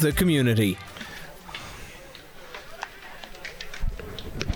the community.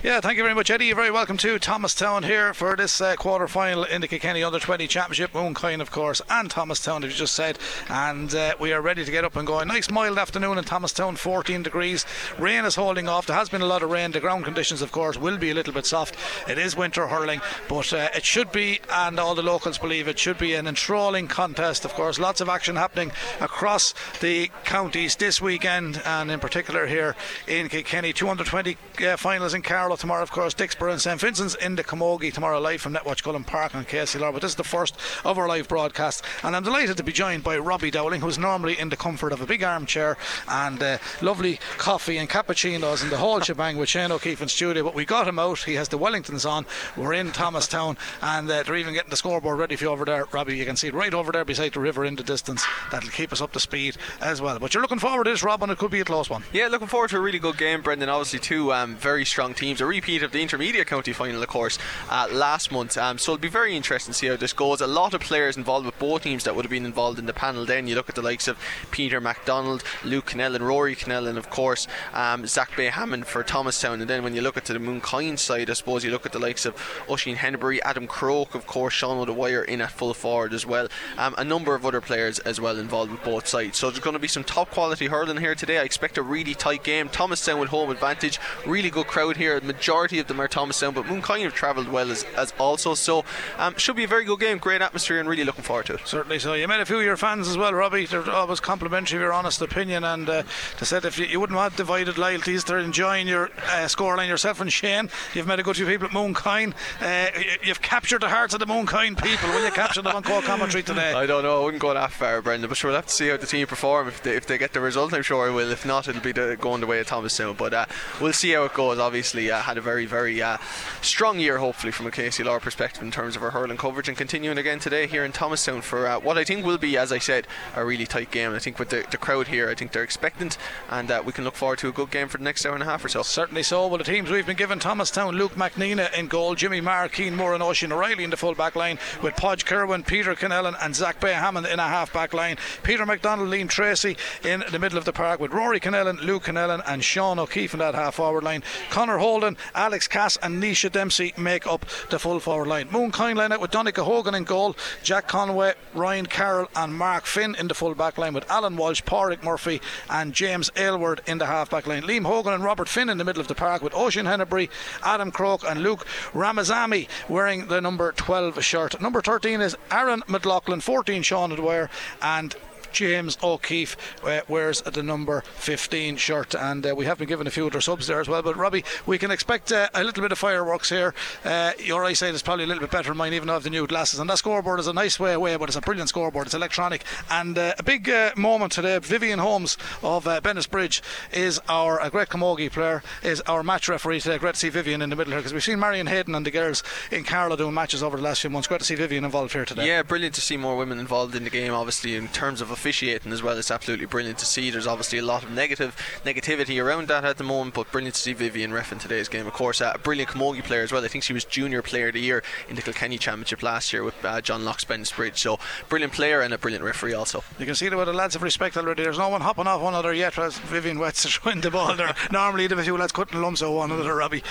Yeah, thank you very much, Eddie. You're very welcome to Thomastown here for this uh, quarter final in the Kilkenny Under 20 Championship. Mooncoin, of course, and Thomastown, as you just said. And uh, we are ready to get up and going. Nice mild afternoon in Thomastown, 14 degrees. Rain is holding off. There has been a lot of rain. The ground conditions, of course, will be a little bit soft. It is winter hurling, but uh, it should be, and all the locals believe it should be an enthralling contest, of course. Lots of action happening across the counties this weekend, and in particular here in Kilkenny. 220 uh, finals in Carlow tomorrow, of course, Dicksboro and St Vincent's in the Camogie tomorrow, live from Netwatch Cullen Park on KCLR. But this is the first of our live broadcasts, and I'm delighted to be joined by Robbie Dowling, who's normally in the comfort of a big armchair and uh, lovely coffee and cappuccinos and the whole shebang with Shane O'Keefe in studio. But we got him out. He has the Wellingtons on. We're in Thomastown, and uh, they're even getting the scoreboard ready for you over there, Robbie. You can see it right over there beside the river in the distance. That'll keep us up to speed as well. But you're looking forward to this, Rob, and it could be a close one. Yeah, looking forward to a really good game, Brendan. Obviously, two um, very strong teams. A repeat of the intermediate county final, of course, uh, last month. Um, so it'll be very interesting to see how this goes. A lot of players involved with both teams that would have been involved in the panel. Then you look at the likes of Peter MacDonald, Luke Cannellan, Rory Cannellan, of course, um, Zach Bay Hammond for Thomastown. And then when you look at the Mooncoin side, I suppose you look at the likes of Oisin Hennebury, Adam Croke, of course, Sean O'Dwyer in at full forward as well. Um, a number of other players as well involved with both sides. So there's going to be some top quality hurling here today. I expect a really tight game. Thomastown with home advantage. Really good crowd here. The majority of them are Thomastown, but Mooncoin have travelled well as, as also. So um, should be a very good game. Great atmosphere and really looking forward to it. Certainly so. You met a few of your fans as well, Robbie. They're always complimentary of your honest opinion, and uh, they said if you, you wouldn't have divided loyalties, they're enjoying your uh, scoreline. Yourself and Shane, you've met a good few people at Mooncoin. Uh, you've captured the hearts of the Mooncoin people. Will you capture them on call commentary today? I don't know. I wouldn't go that far, Brendan, but sure, we'll have to see how the team perform. If they, if they get the result, I'm sure I will. If not, it'll be the, going the way of Thomas Thomastown. But uh, we'll see how it goes. Obviously, uh, had a very, very uh, strong year, hopefully, from a KCLR perspective in terms of our hurling coverage, and continuing again today here in Thomastown for uh, what I think will be, as I said, a really tight game. I think with the, the crowd here, I think they're expectant, and uh, we can look forward to a good game for the next hour and a half or so. Certainly so. Well, the teams we've been given Thomastown, Luke McNeena in goal, Jimmy Marr, Keane Moore, and Oisin O'Reilly in the full back line, with Podge Kerwin, Peter Cannellan, and Zach Bay Hammond in a half back line. Peter McDonald, Liam Tracy in the middle of the park, with Rory Cannellan, Luke Cannellan, and Sean O'Keefe in that half forward line. Connor Holden, Alex Cass, and Nisha Dempsey make up the full forward line. Mooncoin line out with Donncha Hogan in goal, Jack Conway, Ryan Carroll, and Mark Finn in the full back line, with Alan Walsh, Porrick Murphy, and James Aylward in the half back line. Liam Hogan and Robert Finn in the middle of the park, with Oisin Hennebury, Adam Croke, and Luke Ramazami wearing the number 12 shirt. Number 13 is Aaron McLaughlin, 14 Sean Dwyer, and James O'Keefe uh, wears the number 15 shirt, and uh, we have been given a few other subs there as well. But Robbie, we can expect uh, a little bit of fireworks here. Uh, your eyesight is probably a little bit better than mine, even though I have the new glasses. And that scoreboard is a nice way away, but it's a brilliant scoreboard. It's electronic, and uh, a big uh, moment today. Vivian Holmes of uh, Bridge is our a great camogie player, is our match referee today. Great to see Vivian in the middle here because we've seen Marion Hayden and the girls in Carlow doing matches over the last few months. Great to see Vivian involved here today. Yeah, brilliant to see more women involved in the game. Obviously, in terms of officiating as well. It's absolutely brilliant to see. There's obviously a lot of negative negativity around that at the moment, but brilliant to see Vivian ref in today's game. Of course, uh, a brilliant camogie player as well. I think she was Junior Player of the Year in the Kilkenny Championship last year with uh, John Locke's Bridge. So brilliant player and a brilliant referee also. You can see the way the lads have respect already. There's no one hopping off one another yet as Vivian Wets is win the ball there. Normally, the few lads cutting lumps of one another, Robbie.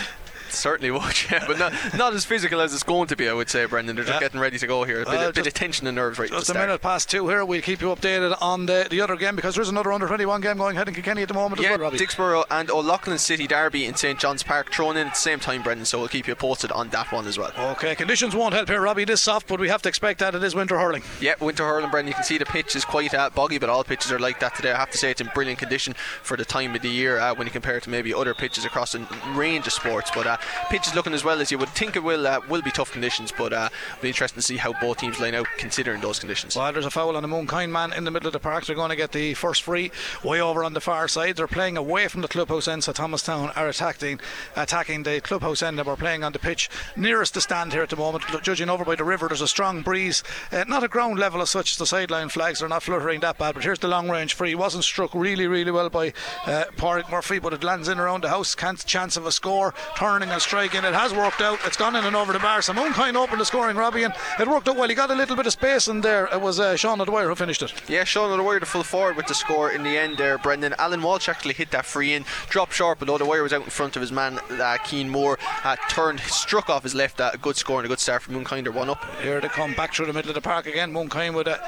Certainly would, yeah, but not, not as physical as it's going to be, I would say, Brendan. They're just Yeah. getting ready to go here. A bit, Uh, a bit of tension and nerves right Just a minute past two here. We'll keep you updated on the, the other game because there's another under 21 game going ahead in Kilkenny at the moment Yeah, as well, Robbie. Dicksboro and O'Loughlin City Derby in St John's Park thrown in at the same time, Brendan. So we'll keep you posted on that one as well. Okay, conditions won't help here, Robbie. It is soft, but we have to expect that it is winter hurling. Yeah, winter hurling, Brendan. You can see the pitch is quite uh, boggy, but all pitches are like that today. I have to say it's in brilliant condition for the time of the year uh, when you compare it to maybe other pitches across a range of sports. But uh, pitch is looking as well as you would think it will. Uh, will be tough conditions, but uh, it'll be interesting to see how both teams line out considering those conditions. Well, there's a foul on the Mooncoin man in the middle of the park. They're going to get the first free way over on the far side. They're playing away from the clubhouse end, so Thomastown are attacking attacking the clubhouse end, and we're playing on the pitch nearest the stand here at the moment. Judging over by the river, there's a strong breeze. Uh, not a ground level as such. The sideline flags are not fluttering that bad, but here's the long range free. Wasn't struck really, really well by uh, Porrick Murphy, but it lands in around the house. Can't chance of a score. Turning and striking. It has worked out. It's gone in and over the bar. So Mooncoin opened the scoring, Robbie, and it worked out well. He got a little bit of space in there. It was uh, Sean O'Dwyer who finished it. Yeah, Sean O'Dwyer, the full forward with the score in the end there, Brendan. Alan Walsh actually hit that free in, dropped sharp, but O'Dwyer was out in front of his man, uh, Keen Moore, uh, turned, struck off his left. Uh, a good score and a good start for Mooncoin. They're one up. Here they come back through the middle of the park again. Mooncoin with a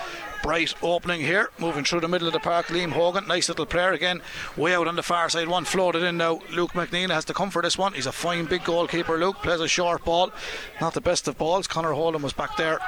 bright opening here, moving through the middle of the park. Liam Hogan, nice little player again, way out on the far side. One floated in now. Luke McNeil has to come for this one. He's a fine big goalkeeper. Luke plays a short ball, not the best of balls. Connor Holden was back there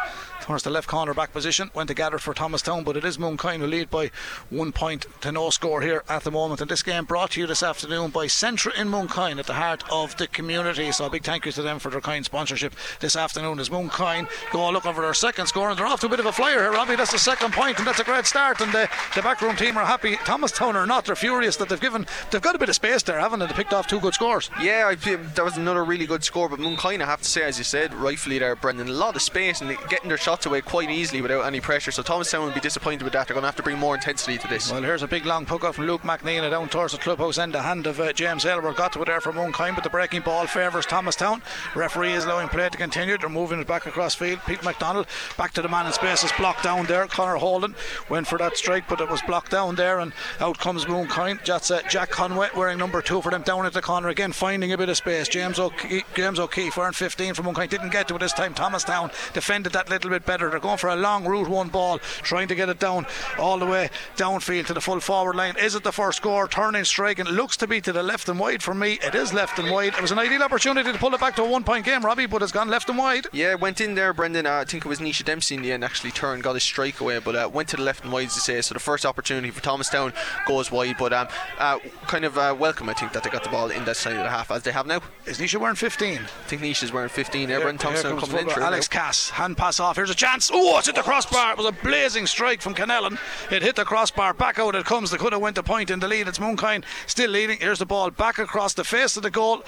towards the left corner back position. Went to gather for Thomastown, but it is Mooncoin who lead by one point to no score here at the moment. And this game brought to you this afternoon by Centra in Mooncoin at the heart of the community. So a big thank you to them for their kind sponsorship this afternoon as Mooncoin go looking for their second score. And they're off to a bit of a flyer here, Robbie. That's the second point, and that's a great start. And the, the backroom team are happy. Thomastown are not. They're furious that they've given, they've got a bit of space there, haven't they? They picked off two good scores. Yeah, I, that was another really good score. But Mooncoin, I have to say, as you said, rightfully there, Brendan, a lot of space and getting their shots away quite easily without any pressure. So Thomas Thomastown will be disappointed with that. They're going to have to bring more intensity to this. Well, here's a big long puck up from Luke McNeil down towards the clubhouse end. The hand of uh, James Aylward got to it there for Mooncoin, but the breaking ball favours Thomastown. Referee is allowing play to continue. They're moving it back across field. Pete McDonald back to the man in space is blocked down there. Connor Holden went for that strike, but it was blocked down there, and out comes Mooncoin. That's uh, Jack Conway wearing number two for them down at the corner again, finding a bit of space. James O'Keefe, James O'Keefe wearing 15 for Mooncoin didn't get to it this time. Thomastown defended that little bit better. They're going for a long route one ball, trying to get it down all the way downfield to the full forward line. Is it the first score? Turning strike, and looks to be to the left and wide for me. It is left and wide. It was an ideal opportunity to pull it back to a one point game, Robbie, but it's gone left and wide. Yeah, went in there, Brendan. Uh, I think it was Nisha Dempsey in the end actually turned, got his strike away, but uh, went to the left and wide, as you say. So the first opportunity for Thomastown goes wide, but um, uh, kind of uh, welcome, I think, that they got the ball in that side of the half as they have now. Is Nisha wearing 15? I think Nisha's wearing 15 there. Brendan Thomastown coming in. Alex Cass, hand pass off. Here's a chance. Oh, it's hit the crossbar. It was a blazing strike from Canellan. It hit the crossbar. Back out it comes. They could have went a point in the lead. It's Mooncoin still leading. Here's the ball back across the face of the goal.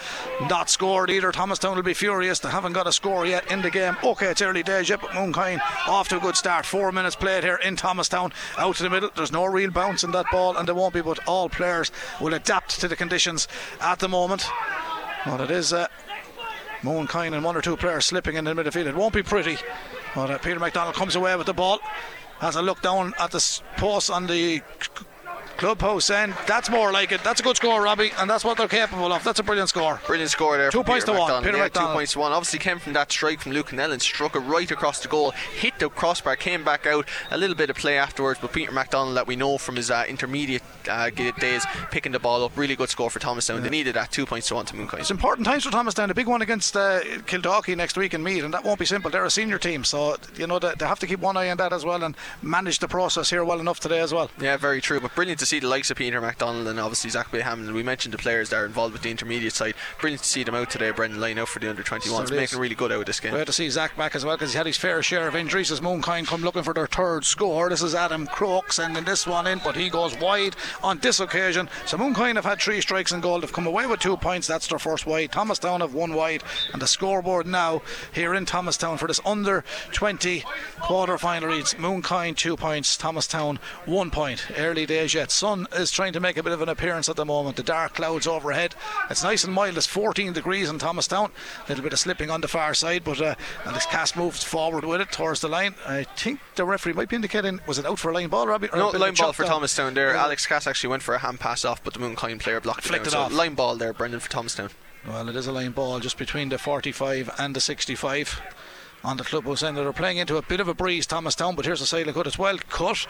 Not scored either. Thomastown will be furious. They haven't got a score yet in the game. Okay, it's early days yet, but Mooncoin off to a good start. Four minutes played here in Thomastown. Out to the middle. There's no real bounce in that ball, and there won't be, but all players will adapt to the conditions at the moment. Well, it is. Uh, Mooncoin and one or two players slipping in the midfield. It won't be pretty. But uh, Peter McDonald comes away with the ball. Has a look down at the post on the clubhouse end. That's more like it. That's a good score, Robbie, and that's what they're capable of. That's a brilliant score. Brilliant score there. Two points Peter to one. Peter yeah, McDonald. Two points to one. Obviously came from that strike from Luke Nellen, struck it right across the goal, hit the crossbar, came back out. A little bit of play afterwards, but Peter McDonald, that we know from his uh, intermediate uh, days, picking the ball up. Really good score for Thomastown. Yeah. They needed that. Two points to one to Mooncoin. It's important times for Thomastown. A big one against uh, Kildalkey next week in Meath, and that won't be simple. They're a senior team, so you know they, they have to keep one eye on that as well and manage the process here well enough today as well. Yeah, very true. But brilliant to see the likes of Peter McDonald and obviously Zach Hammond. We mentioned the players that are involved with the intermediate side. Brilliant to see them out today. Brendan line out for the under 21s, making really good out of this game. Great to see Zach back as well because he had his fair share of injuries. As Mooncoin come looking for their third score. This is Adam Croke sending this one in, but he goes wide on this occasion. So Mooncoin have had three strikes and goal. They've come away with two points. That's their first wide. Thomastown have one wide, and the scoreboard now here in Thomastown for this under 20 quarter final reads Mooncoin two points, Thomastown one point. Early days yet. Sun is trying to make a bit of an appearance at the moment. The dark clouds overhead. It's nice and mild. It's 14 degrees in Thomastown. A little bit of slipping on the far side, but uh, Alex Cass moves forward with it towards the line. I think the referee might be indicating was it out for a line ball, Robbie? No, line ball for down? Thomastown there. Yeah. Alex Cass actually went for a hand pass off, but the Mooncoin player blocked it. Down. It so off. line ball there, Brendan for Thomastown. Well, it is a line ball just between the 45 and the 65 on the clubhouse end. They're playing into a bit of a breeze, Thomastown, but here's a side cut. It's well cut.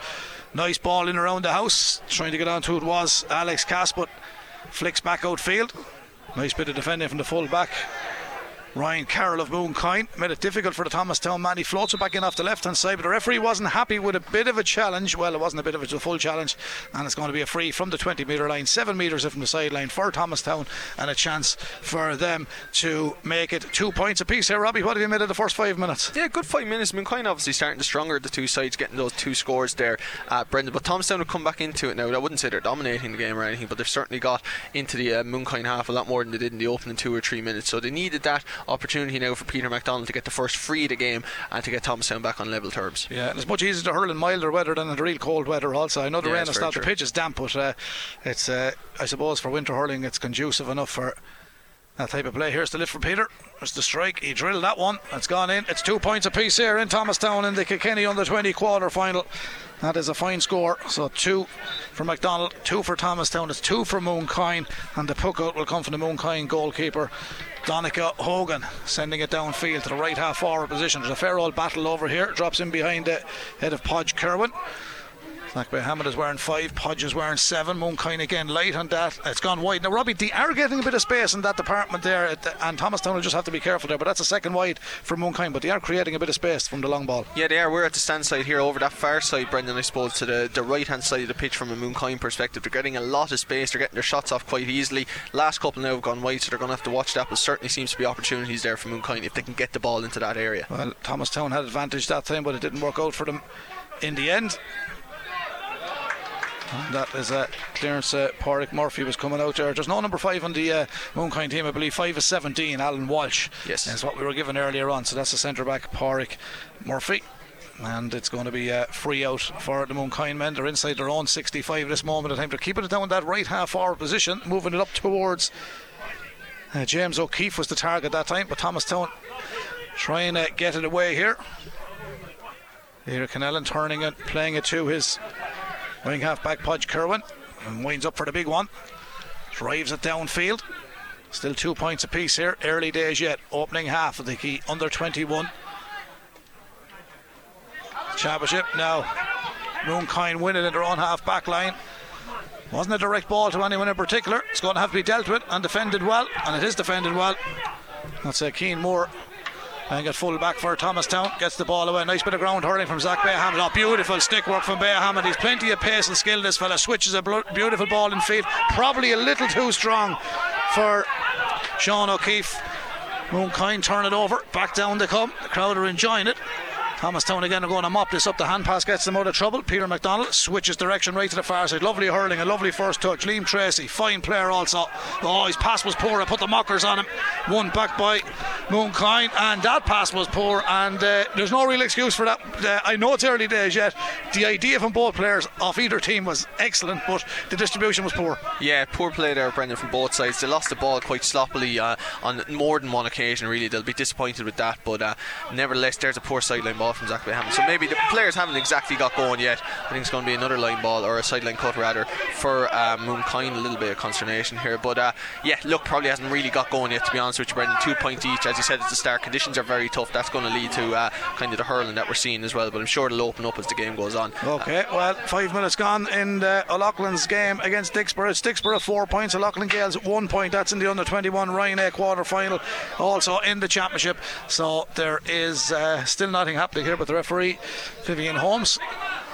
Nice ball in around the house. Trying to get onto it was Alex Cass, but flicks back outfield. Nice bit of defending from the full back. Ryan Carroll of Mooncoin made it difficult for the Thomastown man. He floats it back in off the left hand side, but the referee wasn't happy with a bit of a challenge. Well, it wasn't a bit of a, full challenge, and it's going to be a free from the 20 metre line, seven metres from the sideline for Thomastown, and a chance for them to make it two points apiece here. Robbie, what have you made of the first five minutes? Yeah, good five minutes. Mooncoin obviously starting to stronger, the two sides getting those two scores there, uh, Brendan. But Thomastown will come back into it now. I wouldn't say they're dominating the game or anything, but they've certainly got into the uh, Mooncoin half a lot more than they did in the opening two or three minutes. So they needed that opportunity now for Peter McDonald to get the first free of the game and to get Thomastown back on level terms. Yeah, and it's much easier to hurl in milder weather than in the real cold weather. Also, I know the Yeah, rain very stopped. The pitch is damp, but uh, it's uh, I suppose for winter hurling it's conducive enough for That type of play. Here's the lift for Peter. There's the strike. He drilled that one. It's gone in. It's two points apiece here in Thomastown in the Kilkenny under 20 quarter final. That is a fine score. So two for McDonald, two for Thomastown. It's two for Mooncoin, and the puck out will come from the Mooncoin goalkeeper. Donncha Hogan sending it downfield to the right half forward position. There's a fair old battle over here. Drops in behind the head of Podge Kerwin. Hammond is wearing five, Podge is wearing seven. Mooncoin again light on that. It's gone wide. Now, Robbie, they are getting a bit of space in that department there, and Thomastown will just have to be careful there. But that's a second wide for Mooncoin, but they are creating a bit of space from the long ball. Yeah, they are. We're at the stand side here over that far side, Brendan, I suppose, to the, the right hand side of the pitch from a Mooncoin perspective. They're getting a lot of space, they're getting their shots off quite easily. Last couple now have gone wide, so they're going to have to watch that, but certainly seems to be opportunities there for Mooncoin if they can get the ball into that area. Well, Thomastown had advantage that time, but it didn't work out for them in the end. And that is uh, clearance. Uh, Porrick Murphy was coming out there. There's no number five on the uh, Mooncoin team. I believe five is 17. Alan Walsh. Yes, is what we were given earlier on. So that's the centre back Porrick Murphy. And it's going to be uh, free out for the Mooncoin men. They're inside their own 65 at this moment in time. They're keeping it down that right half forward position, moving it up towards uh, James O'Keefe was the target that time, but Thomastown trying to get it away here. Here, Canellan turning it, playing it to his Wing half back Podge Kerwin and winds up for the big one. Drives it downfield. Still two points apiece here. Early days yet. Opening half of the key under 21. Championship now. Mooncoin winning in their own half back line. Wasn't a direct ball to anyone in particular. It's going to have to be dealt with and defended well, and it is defended well. That's a Keen Moore and get full back for Thomastown. Gets the ball away. Nice bit of ground hurling from Zach Bayham. Oh, beautiful stick work from Bayham. He's plenty of pace and skill. This fella switches a beautiful ball in field. Probably a little too strong for Sean O'Keefe. Mooncoin turn it over. Back down they come. The crowd are enjoying it. Thomastown again are going to mop this up. The hand pass gets them out of trouble. Peter McDonald switches direction right to the far side. Lovely hurling, a lovely first touch. Liam Tracy, fine player also. Oh, his pass was poor. I put the mockers on him. One back by Mooncoin, and that pass was poor. And uh, there's no real excuse for that. Uh, I know it's early days yet. The idea from both players off either team was excellent, but the distribution was poor. Yeah, poor play there, Brendan, from both sides. They lost the ball quite sloppily uh, on more than one occasion. Really, they'll be disappointed with that. But uh, nevertheless, there's a poor sideline ball ball from Zach Bayham. So maybe the players haven't exactly got going yet. I think it's going to be another line ball or a sideline cut rather for Mooncoin. A little bit of consternation here, but uh, yeah, look, probably hasn't really got going yet. To be honest with you, Brendan, two points each. As you said at the start, conditions are very tough. That's going to lead to uh, kind of the hurling that we're seeing as well. But I'm sure it'll open up as the game goes on. Okay, well, five minutes gone in the O'Loughlin's game against Dicksboro. It's Dicksboro four points, O'Loughlin Gaels one point. That's in the under 21 Ryan A quarter final, also in the championship. So there is uh, still nothing happening here, but the referee Vivian Holmes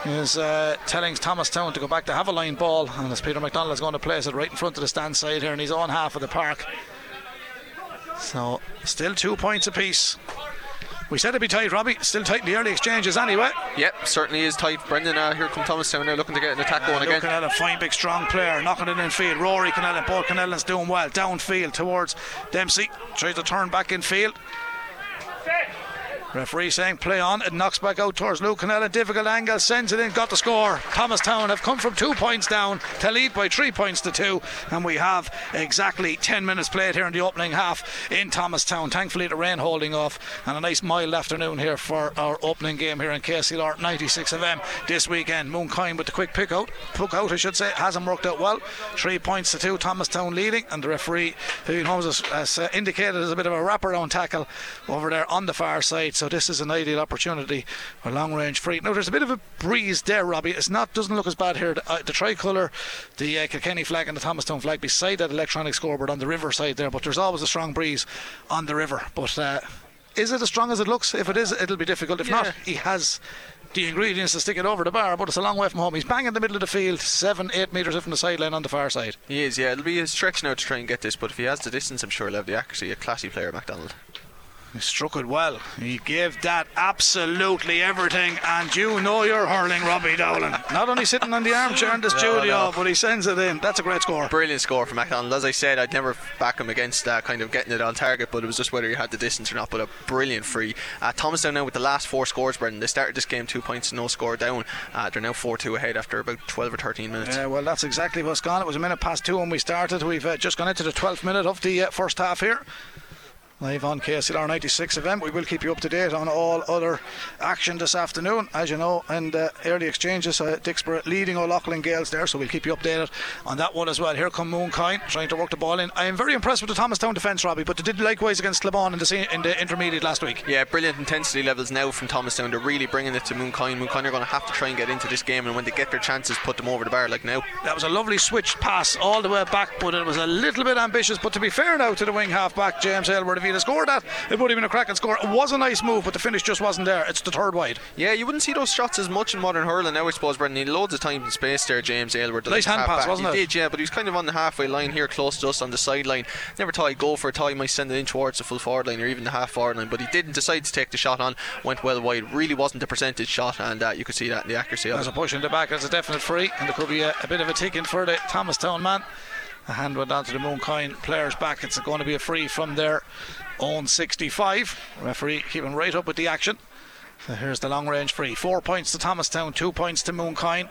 is uh, telling Thomastown to go back to have a line ball, and as Peter McDonald is going to place it right in front of the stand side here in his own half of the park. So, still two points apiece. We said it'd be tight, Robbie. Still tight in the early exchanges anyway. Yep, certainly is tight. Brendan, uh, here come Thomastown now looking to get an attack going again. Canella, fine, big, strong player, knocking it in field. Rory Canella, Paul Canellan's doing well. Downfield towards Dempsey. Tries to turn back in field. Referee saying play on. It knocks back out towards Luke Canella. Difficult angle. Sends it in. Got the score. Thomastown have come from two points down to lead by three points to two. And we have exactly 10 minutes played here in the opening half in Thomastown. Thankfully, the rain holding off. And a nice mild afternoon here for our opening game here in KCLR 96 of FM this weekend. Mooncoin with the quick pick out. Pick out, I should say. Hasn't worked out well. Three points to two. Thomastown leading. And the referee, Vivian Holmes, has, has uh, indicated as a bit of a wraparound tackle over there on the far side. So so this is an ideal opportunity for long range free. Now there's a bit of a breeze there, Robbie. It's not doesn't look as bad here. The, uh, the tricolour, the uh, Kilkenny flag, and the Thomastown flag beside that electronic scoreboard on the river side there. But there's always a strong breeze on the river. But uh, is it as strong as it looks? If it is, it'll be difficult. If yeah. not, he has the ingredients to stick it over the bar, but it's a long way from home. He's bang in the middle of the field, seven, eight metres from the sideline on the far side. He is, yeah. It'll be a stretch now to try and get this, but if he has the distance, I'm sure he'll have the accuracy. A classy player, McDonald. He struck it well. He gave that absolutely everything, and you know you're hurling, Robbie Dowling. Not only sitting on the armchair in the studio, but he sends it in. That's a great score. Brilliant score from McDonald. As I said, I'd never back him against uh, kind of getting it on target, but it was just whether he had the distance or not. But a brilliant free. Uh, Thomastown now with the last four scores, Brendan. They started this game two points, no score down. Uh, they're now 4 2 ahead after about 12 or 13 minutes. Yeah, well, that's exactly what's gone. It was a minute past two when we started. We've uh, just gone into the 12th minute of the uh, first half here live on KCLR 96 event. We will keep you up to date on all other action this afternoon, as you know, and uh, early exchanges. Uh, Dicksboro leading O'Loughlin Gaels there, so we'll keep you updated on that one as well. Here come Mooncoin trying to work the ball in. I am very impressed with the Thomastown defence, Robbie, but they did likewise against Clebawn in the, in the intermediate last week. Yeah, brilliant intensity levels now from Thomastown. They're really bringing it to Mooncoin. Mooncoin are going to have to try and get into this game, and when they get their chances, put them over the bar like now. That was a lovely switch pass all the way back, but it was a little bit ambitious. But to be fair now to the wing half back, James Aylward, he'd have scored that, it would have been a cracking score. It was a nice move, but the finish just wasn't there. It's the third wide. Yeah, you wouldn't see those shots as much in modern hurling now, I suppose, Brendan. He loads of time and space there, James Aylward. Nice hand pass, back. wasn't he it? He did, yeah, but he was kind of on the halfway line here, close to us on the sideline. Never thought he'd go for it, thought he might send it in towards the full forward line or even the half forward line, but he didn't decide to take the shot on, went well wide. Really wasn't a percentage shot, and uh, you could see that in the accuracy of There's it. a push in the back, there's a definite free, and there could be a, a bit of a ticking for the Thomastown man. A hand went on to the Mooncoin players back. It's going to be a free from their own 65. Referee keeping right up with the action. So here's the long range free. Four points to Thomastown, two points to Mooncoin.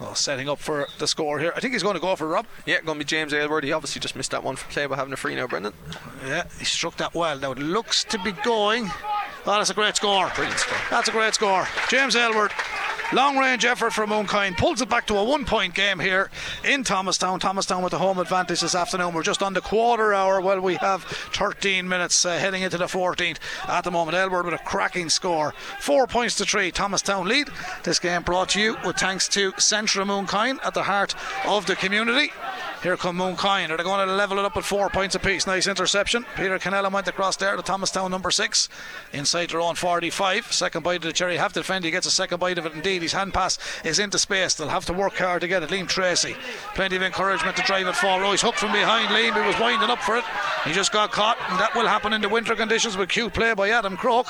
So setting up for the score here. I think he's going to go for Rob. Yeah, going to be James Aylward. He obviously just missed that one for play by having a free now, Brendan. Yeah, he struck that well. Now it looks to be going. Oh, that's a great score. Brilliant score. That's a great score. James Aylward. Long range effort from Mooncoin pulls it back to a one point game here in Thomastown. Thomastown with the home advantage this afternoon. We're just on the quarter hour. Well, we have 13 minutes uh, heading into the 14th at the moment. Aylward with a cracking score. Four points to three. Thomastown lead. This game brought to you with thanks to Centra Mooncoin at the heart of the community. Here come Mooncoin. They're going to level it up at four points apiece. Nice interception. Peter Canella went across there to Thomastown number six inside their own 45. Second bite of the cherry. Have to defend. He gets a second bite of it indeed. His hand pass is into space. They'll have to work hard to get it. Liam Tracy. Plenty of encouragement to drive it forward. Oh, he's hooked from behind. Liam, he was winding up for it. He just got caught, and that will happen in the winter conditions with cute play by Adam Croke.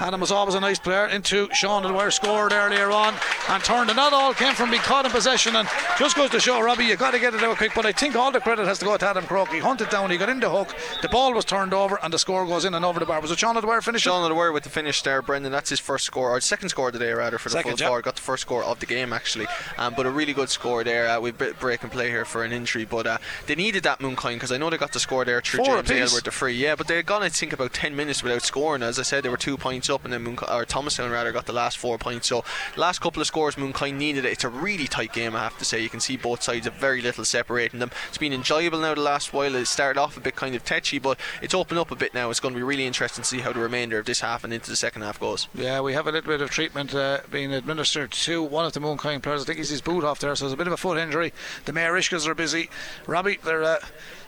Adam was always a nice player. Into Sean Dwyer scored earlier on and turned. And not all came from being caught in possession. And just goes to show, Robbie, you got to get it out quick. But I think all the credit has to go to Adam Croke. He hunted down, he got in the hook, the ball was turned over, and the score goes in and over the bar. Was it Sean Dwyer finishing? Sean Dwyer with the finish there, Brendan. That's his first score, or second score of the day, rather, for the Second, full yeah. forward. Got the first score of the game, actually. Um, but a really good score there. Uh, we bit break and play here for an injury, but uh, they needed that Mooncoin because I know they got the score there through Four James. Aylward, the free. Yeah, but they had gone, I think, about 10 minutes without scoring. As I said, they were two points up, and then Mooncoin, or Thomastown rather got the last four points. So, last couple of scores, Mooncoin needed it. It's a really tight game, I have to say. You can see both sides have very little separating them. It's been enjoyable now the last while. It started off a bit kind of tetchy, but it's opened up a bit now. It's going to be really interesting to see how the remainder of this half and into the second half goes. Yeah, we have a little bit of treatment uh, being administered to one of the Mooncoin players. I think he's his boot off there, so there's a bit of a foot injury. The Marishkas are busy. Robbie, they're uh,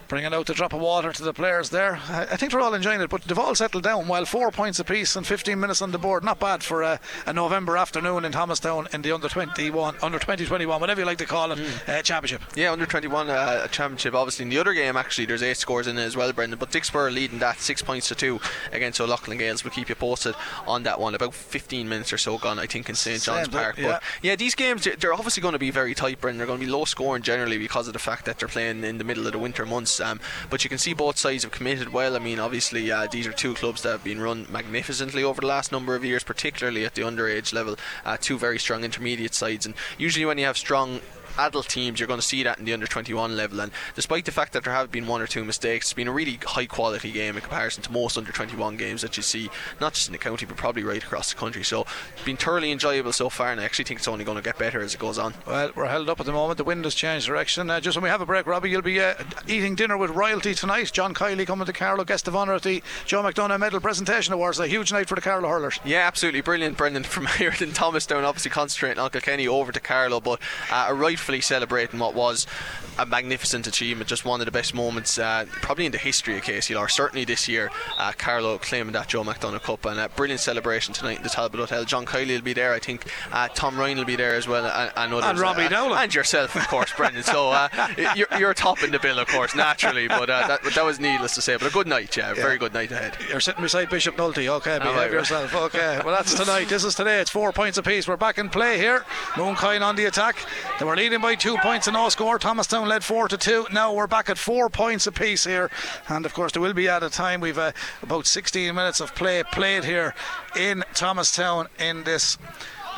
bringing out the drop of water to the players there. I, I think they're all enjoying it, but they've all settled down. While four points apiece and 15 minutes on the board, not bad for a, a November afternoon in Thomastown in the under 21, under 2021, whatever you like to call it, uh, championship. Yeah, under 21 uh, championship. Obviously, in the other game, actually, there's eight scores in it as well, Brendan. But Dicksboro leading that six points to two against O'Loughlin Gaels. We'll keep you posted on that one. About 15 minutes or so gone, I think, in St John's Same, Park. yeah. But yeah, these games they're- they're obviously going to be very tight, Brendan. They're going to be low scoring generally because of the fact that they're playing in the middle of the winter months. Um, but you can see both sides have committed well. I mean, obviously, uh, these are two clubs that have been run magnificently over the last number of years, particularly at the underage level. Uh, two very strong intermediate sides, and usually when you have strong adult teams, you're going to see that in the under 21 level. And despite the fact that there have been one or two mistakes, it's been a really high quality game in comparison to most under 21 games that you see, not just in the county, but probably right across the country. So, it's been thoroughly enjoyable so far, and I actually think it's only going to get better as it goes on. Well, we're held up at the moment. The wind has changed direction. Uh, just when we have a break, Robbie, you'll be uh, eating dinner with royalty tonight. John Kiely coming to Carlow, guest of honour at the Joe McDonagh Medal Presentation Awards. A huge night for the Carlow hurlers. Yeah, absolutely brilliant, Brendan. From here in Thomastown, obviously concentrating on Kilkenny over to Carlow, but uh, a right thankfully celebrating what was a magnificent achievement, just one of the best moments, uh, probably in the history of KCLR. Certainly this year, uh, Carlow claiming that Joe McDonagh Cup and a brilliant celebration tonight in the Talbot Hotel. John Kiely will be there, I think. Uh, Tom Ryan will be there as well, and, and others. And Robbie uh, Dowling. and yourself, of course, Brendan. So uh, you're, you're topping the bill, of course, naturally. But uh, that, that was needless to say. But a good night, yeah, a very good night ahead. You're sitting beside Bishop Nulty. Okay, behave right. yourself. Okay, well that's tonight. This is today. It's four points apiece. We're back in play here. Mooncoin on the attack. They were leading by two points and no score. Thomastown led four to two. Now we're back at four points apiece here, and of course there will be at a time. We've uh, about 16 minutes of play played here in Thomastown in this.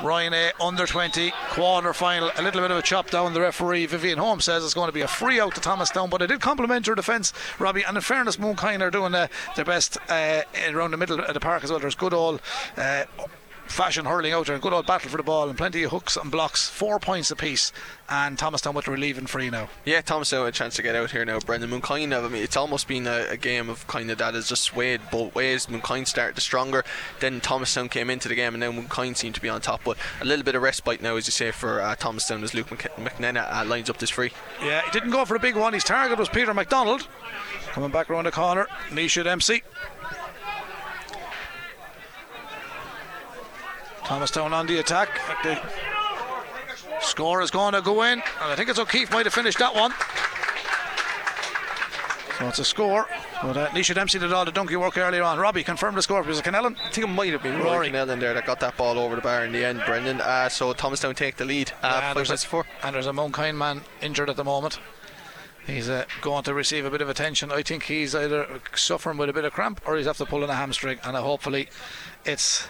Ryan A under 20 quarter final. A little bit of a chop down. The referee Vivian Holmes says it's going to be a free out to Thomastown, but I did compliment your defence, Robbie. And in fairness, Mooncoin are doing uh, their best uh, around the middle of the park as well. There's good old. Uh, Fashion hurling out there, a good old battle for the ball, and plenty of hooks and blocks. Four points apiece, and Thomastown with relieving free now. Yeah, Thomas had a chance to get out here now. Brendan Mooncoin, I mean, it's almost been a, a, game of kind of that has just swayed both ways. Mooncoin started the stronger, then Thomastown came into the game, and now Mooncoin seemed to be on top. But a little bit of respite now, as you say, for uh, Thomastown as Luke Mc- McNenna uh, lines up this free. Yeah, he didn't go for a big one. His target was Peter McDonald. Coming back around the corner, Nisha Dempsey. Thomastown on the attack. The score is going to go in, and I think it's O'Keefe might have finished that one. So it's a score. But uh, Nisha Dempsey did all the donkey work earlier on. Robbie, confirmed the score. Was it Canellan? I think it might have been Rory. Cannell there that got that ball over the bar in the end, Brendan. Uh, so Thomastown take the lead. Uh, Yeah, there's a, four. and there's a Mooncoin man injured at the moment. He's uh, going to receive a bit of attention. I think he's either suffering with a bit of cramp or he's after pulling a hamstring, and uh, hopefully it's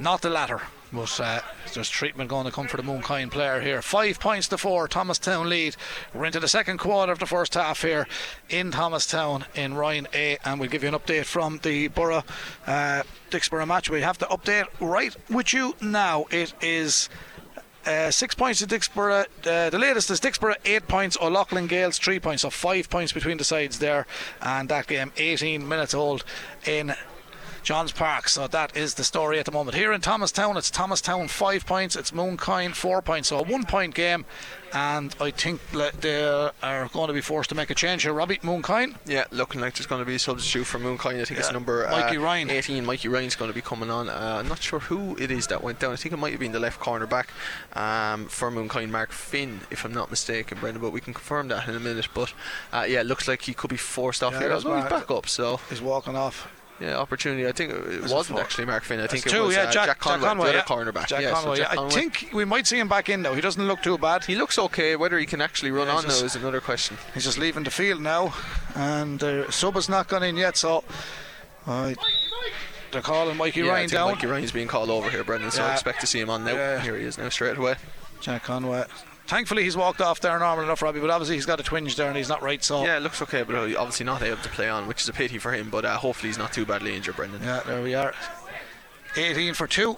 not the latter. But uh, there's treatment going to come for the Mooncoin player here. Five points to four, Thomastown lead. We're into the second quarter of the first half here in Thomastown in Ryan A, and we'll give you an update from the Borough uh, Dicksboro match. We have to update right with you now. It is uh, six points to Dicksboro. Uh, the latest is Dicksboro eight points. O'Loughlin Gaels three points. So five points between the sides there. And that game 18 minutes old in Johns Park. So that is the story at the moment. Here in Thomastown, it's Thomastown five points. It's Mooncoin four points. So a one point game. And I think they are going to be forced to make a change here. Robbie Mooncoin. Yeah, looking like there's going to be a substitute for Mooncoin. I think it's Yeah, number uh, Mikey Ryan. 18. Mikey Ryan's going to be coming on. Uh, I'm not sure who it is that went down. I think it might have been the left corner back um, for Mooncoin, Mark Finn, if I'm not mistaken, Brendan. But we can confirm that in a minute. But uh, yeah, it looks like he could be forced off Yeah, here. that's Although he's back up, so He's walking off. Yeah, opportunity. I think it wasn't actually Mark Finn. I think it two, was yeah, uh, Jack, Jack Conway, Conway, the yeah. cornerback. Jack yeah, so Conway, Jack yeah. I Conway. think we might see him back in though. He doesn't look too bad. he looks okay. Whether he can actually run Yeah, on just- now is another question. He's just leaving the field now, and uh, sub has not gone in yet. So uh, they're calling Mikey yeah, I Ryan think down. Mikey Ryan's being called over here, Brendan. So I expect to see him on now. Yeah. Here he is now, straight away. Jack Conway. Thankfully, he's walked off there normal enough, Robbie. But obviously, he's got a twinge there, and he's not right. So Yeah, it looks okay, but uh, obviously not able to play on, which is a pity for him. But uh, hopefully he's not too badly injured, Brendan. Yeah, there we are. 18 for two.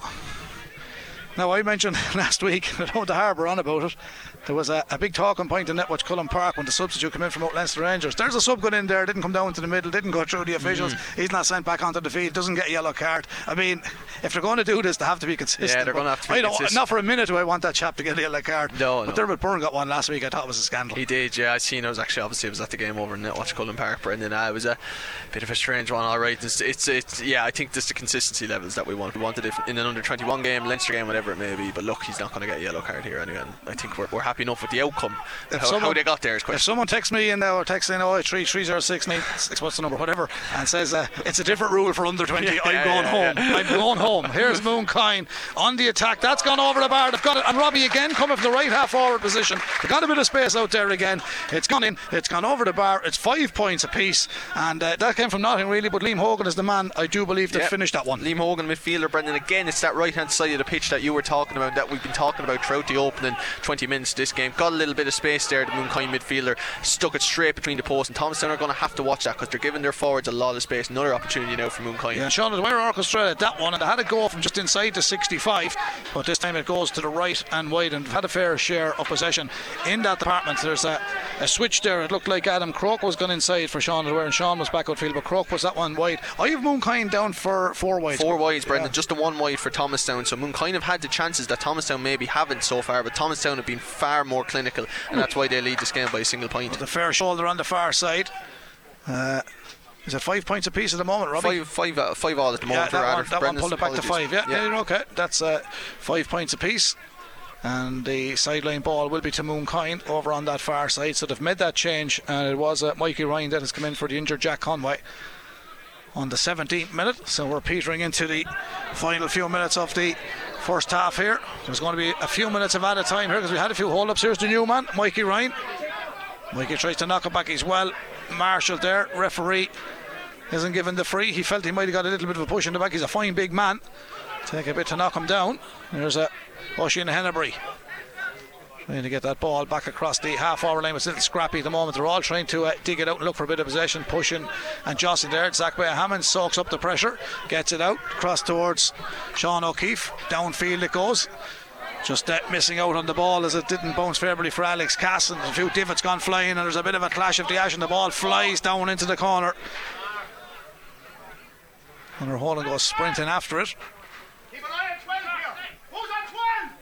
Now, I mentioned last week, I don't the Harbour on about it. There was a, a big talking point in Netwatch Cullen Park when the substitute came in from Out Leinster Rangers. There's a sub got in there, didn't come down to the middle, didn't go through the officials. Mm. He's not sent back onto the field, doesn't get a yellow card. I mean, if they're going to do this, they have to be consistent. Yeah, they're gonna have to be I don't, consistent. Not for a minute do I want that chap to get a yellow card. No, But no. Dermot Byrne got one last week. I thought it was a scandal. He did, yeah. I seen. I was actually obviously I was at the game over in Netwatch Cullen Park, Brendan. Uh, it was a bit of a strange one, all right. It's, it's, it's yeah. I think just the consistency levels that we want. We wanted it in an under 21 game, Leinster game, whatever it may be. But look, he's not going to get a yellow card here anyway. And I think we're, we're happy enough with the outcome. If How, someone- how they got there is If someone texts me in now or texts in oh three three zero six nine six what's the number whatever and says uh, it's a different rule for under twenty, I'm yeah, going yeah, home. I'm going home. Here's Mooncoin on the attack. That's gone over the bar. They've got it, and Robbie again coming from the right half forward position. They've got a bit of space out there again. It's gone in. It's gone over the bar. It's five points apiece, and uh, that came from nothing really. But Liam Hogan is the man I do believe that Yep. finished that one. Liam Hogan, midfielder, Brendan. Again, it's that right hand side of the pitch that you were talking about, that we've been talking about throughout the opening 20 minutes this game. Got a little bit of space there, the Mooncoin midfielder stuck it straight between the posts, and Thomastown are going to have to watch that because they're giving their forwards a lot of space. Another opportunity now for Mooncoin. Yeah, Sean Dwyer orchestrated that one, and they had it go from just inside the 65, but this time it goes to the right and wide, and had a fair share of possession in that department. There's a, a switch there. It looked like Adam Croke was gone inside for Sean Dwyer, and Sean was back outfield, but Croke was that one wide. I have Mooncoin down for four wide. Four wides, Brendan, Yeah. just the one wide for Thomastown. So Mooncoin have had the chances that Thomastown maybe haven't so far, but Thomastown have been far far more clinical, and that's why they lead this game by a single point. The fair shoulder on the far side. Uh, is it five points apiece at the moment, Robbie? Five, five, uh, five all at the yeah, moment. that, one, that one pulled it back to five. Yeah, yeah. okay. That's uh, five points apiece. And the sideline ball will be to Mooncoin over on that far side. So they've made that change, and it was uh, Mikey Ryan that has come in for the injured Jack Conway on the 17th minute. So we're petering into the final few minutes of the first half here. There's going to be a few minutes of added time here because we had a few hold ups. Here's the new man, Mikey Ryan. Mikey tries to knock it back. He's well marshalled there. Referee isn't given the free. He felt he might have got a little bit of a push in the back. He's a fine big man. Take a bit to knock him down. There's a Oisin Hennebury. Trying to get that ball back across the half hour line. It's a little scrappy at the moment. They're all trying to uh, dig it out and look for a bit of possession, pushing and jostling there. Zach Bay Hammond soaks up the pressure, gets it out, cross towards Sean O'Keefe. Downfield it goes. Just uh, missing out on the ball as it didn't bounce favourably for Alex Cass. And a few divots gone flying, and there's a bit of a clash of the ash, and the ball flies down into the corner. And her Holland goes sprinting after it. Keep an eye on 12 here. Who's on 12?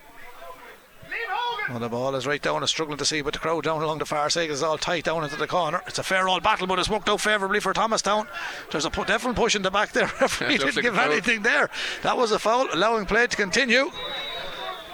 Liam Hogan. Well, the ball is right down, is struggling to see, but the crowd down along the far side is all tight down into the corner. It's a fair old battle, but it's worked out favourably for Thomastown. There's a definite push in the back there. Referee Yeah, didn't like give anything there. That was a foul, allowing play to continue.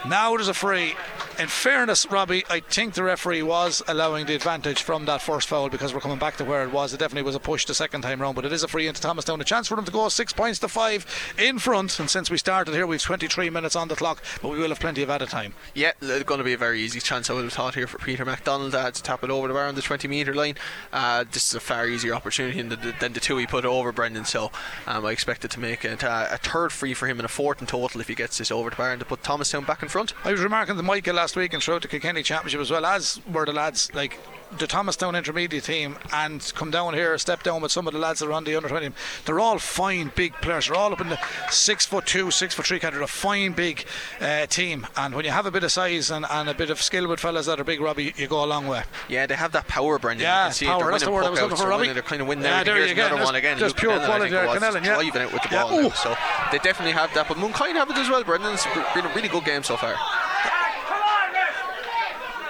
Now there's a free. In fairness, Robbie, I think the referee was allowing the advantage from that first foul because we're coming back to where it was. It definitely was a push the second time round, but it is a free into Thomastown. A chance for them to go six points to five in front. And since we started here, we've 23 minutes on the clock, but we will have plenty of added time. Yeah, it's going to be a very easy chance. I would have thought here for Peter MacDonald uh, to tap it over the bar on the 20 metre line. Uh, this is a far easier opportunity than the, than the two he put over Brendan. So um, I expected to make it uh, a third free for him and a fourth in total if he gets this over the bar and to put Thomastown back in front. I was remarking to Michael last week and throughout the Kilkenny Championship as well as were the lads like the Thomastown intermediate team and come down here, step down with some of the lads that are on the under 20 team. They're all fine big players. They're all up in the six foot two, six foot three category. A fine big uh, team. And when you have a bit of size and, and a bit of skill with fellas that are big, Robbie, you go a long way. Yeah, they have that power, Brendan. Yeah, you can see it. power. They're That's the word I was looking for, Robbie. They're kind of winning Yeah, there. Here's another There's- one again. Luke pure quality there, was, Kennellan, yeah. driving it with the Yeah, ball. now. So they definitely have that. But Mooncoin have it as well, Brendan. It's been a really good game so far. Come on, miss.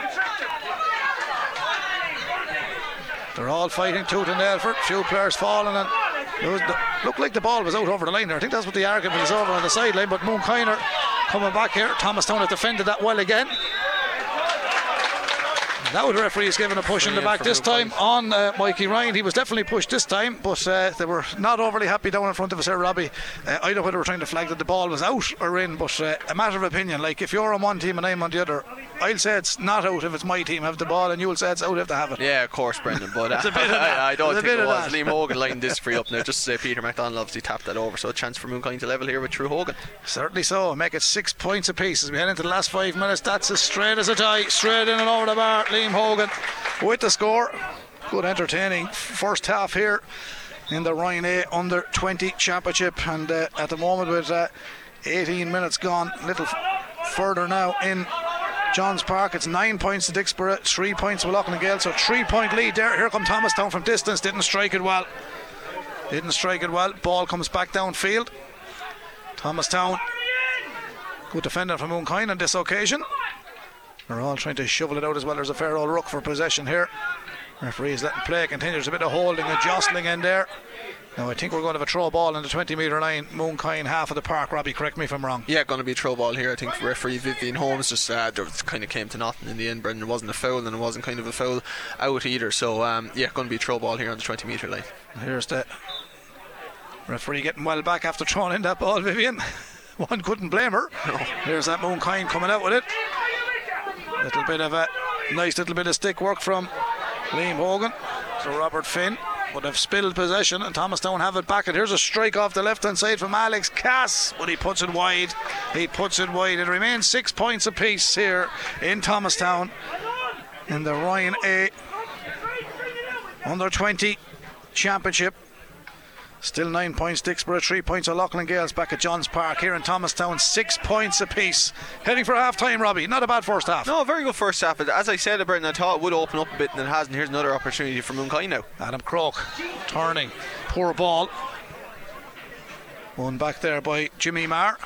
You tricked him. They're all fighting tooth and nail for it. Few players falling and was, looked like the ball was out over the line there. I think that's what the argument is over on the sideline. But Mooncoin coming back here. Thomastown has defended that well again. Now the referee is giving a push in the back this time on uh, Mikey Ryan. He was definitely pushed this time, but uh, they were not overly happy down in front of us here, Robbie. Uh, I don't know whether we're trying to flag that the ball was out or in, but uh, a matter of opinion. Like if you're on one team and I'm on the other, I'll say it's not out if it's my team have the ball, and you'll say it's out if they have it. Yeah, of course, Brendan. But uh, It's a bit of that. I, I don't It's a think it was. Liam Hogan lined this free up now. Just to say, Peter MacDonald obviously tapped that over. So a chance for Mooncoin to level here with True Hogan. Certainly so. Make it six points apiece as we head into the last five minutes. That's as straight as a tie. Straight in and over the bar. Liam Hogan with the score. Good entertaining first half here in the Ryan A under 20 championship. And uh, at the moment, with uh, 18 minutes gone, a little further now in Johns Park. It's nine points to Dicksboro, three points to Loughlin Gael. So three point lead there. Here come Thomas Thomastown from distance. Didn't strike it well. Didn't strike it well. Ball comes back downfield. Thomastown Good defender from Mooncoin on this occasion. They're all trying to shovel it out as well. There's a fair old ruck for possession here. Referee is letting play continue. There's a bit of holding and jostling in there. Now I think we're going to have a throw ball in the 20 metre line. Mooncoin half of the park. Robbie, correct me if I'm wrong. Yeah, going to be a throw ball here. I think referee Vivian Holmes just uh, kind of came to nothing in the end. Brendan it wasn't a foul and it wasn't kind of a foul out either. So um, yeah, going to be a throw ball here on the 20 metre line. Here's the referee getting well back after throwing in that ball, Vivian. One couldn't blame her. Here's that Mooncoin coming out with it. Little bit of a nice little bit of stick work from Liam Hogan to Robert Finn. Would have spilled possession and Thomas Thomastown have it back. And here's a strike off the left hand side from Alex Cass, but he puts it wide. He puts it wide. It remains six points apiece here in Thomastown in the Ryan A under 20 championship. Still nine points, Dicksboro, three points of Loughlin Gaels back at Johns Park here in Thomastown, six points apiece. Heading for half time, Robbie. Not a bad first half. No, very good first half. As I said, Brendan, I thought it would open up a bit and it hasn't. Here's another opportunity for Mooncoin now. Adam Croke turning, poor ball. One back there by Jimmy Marr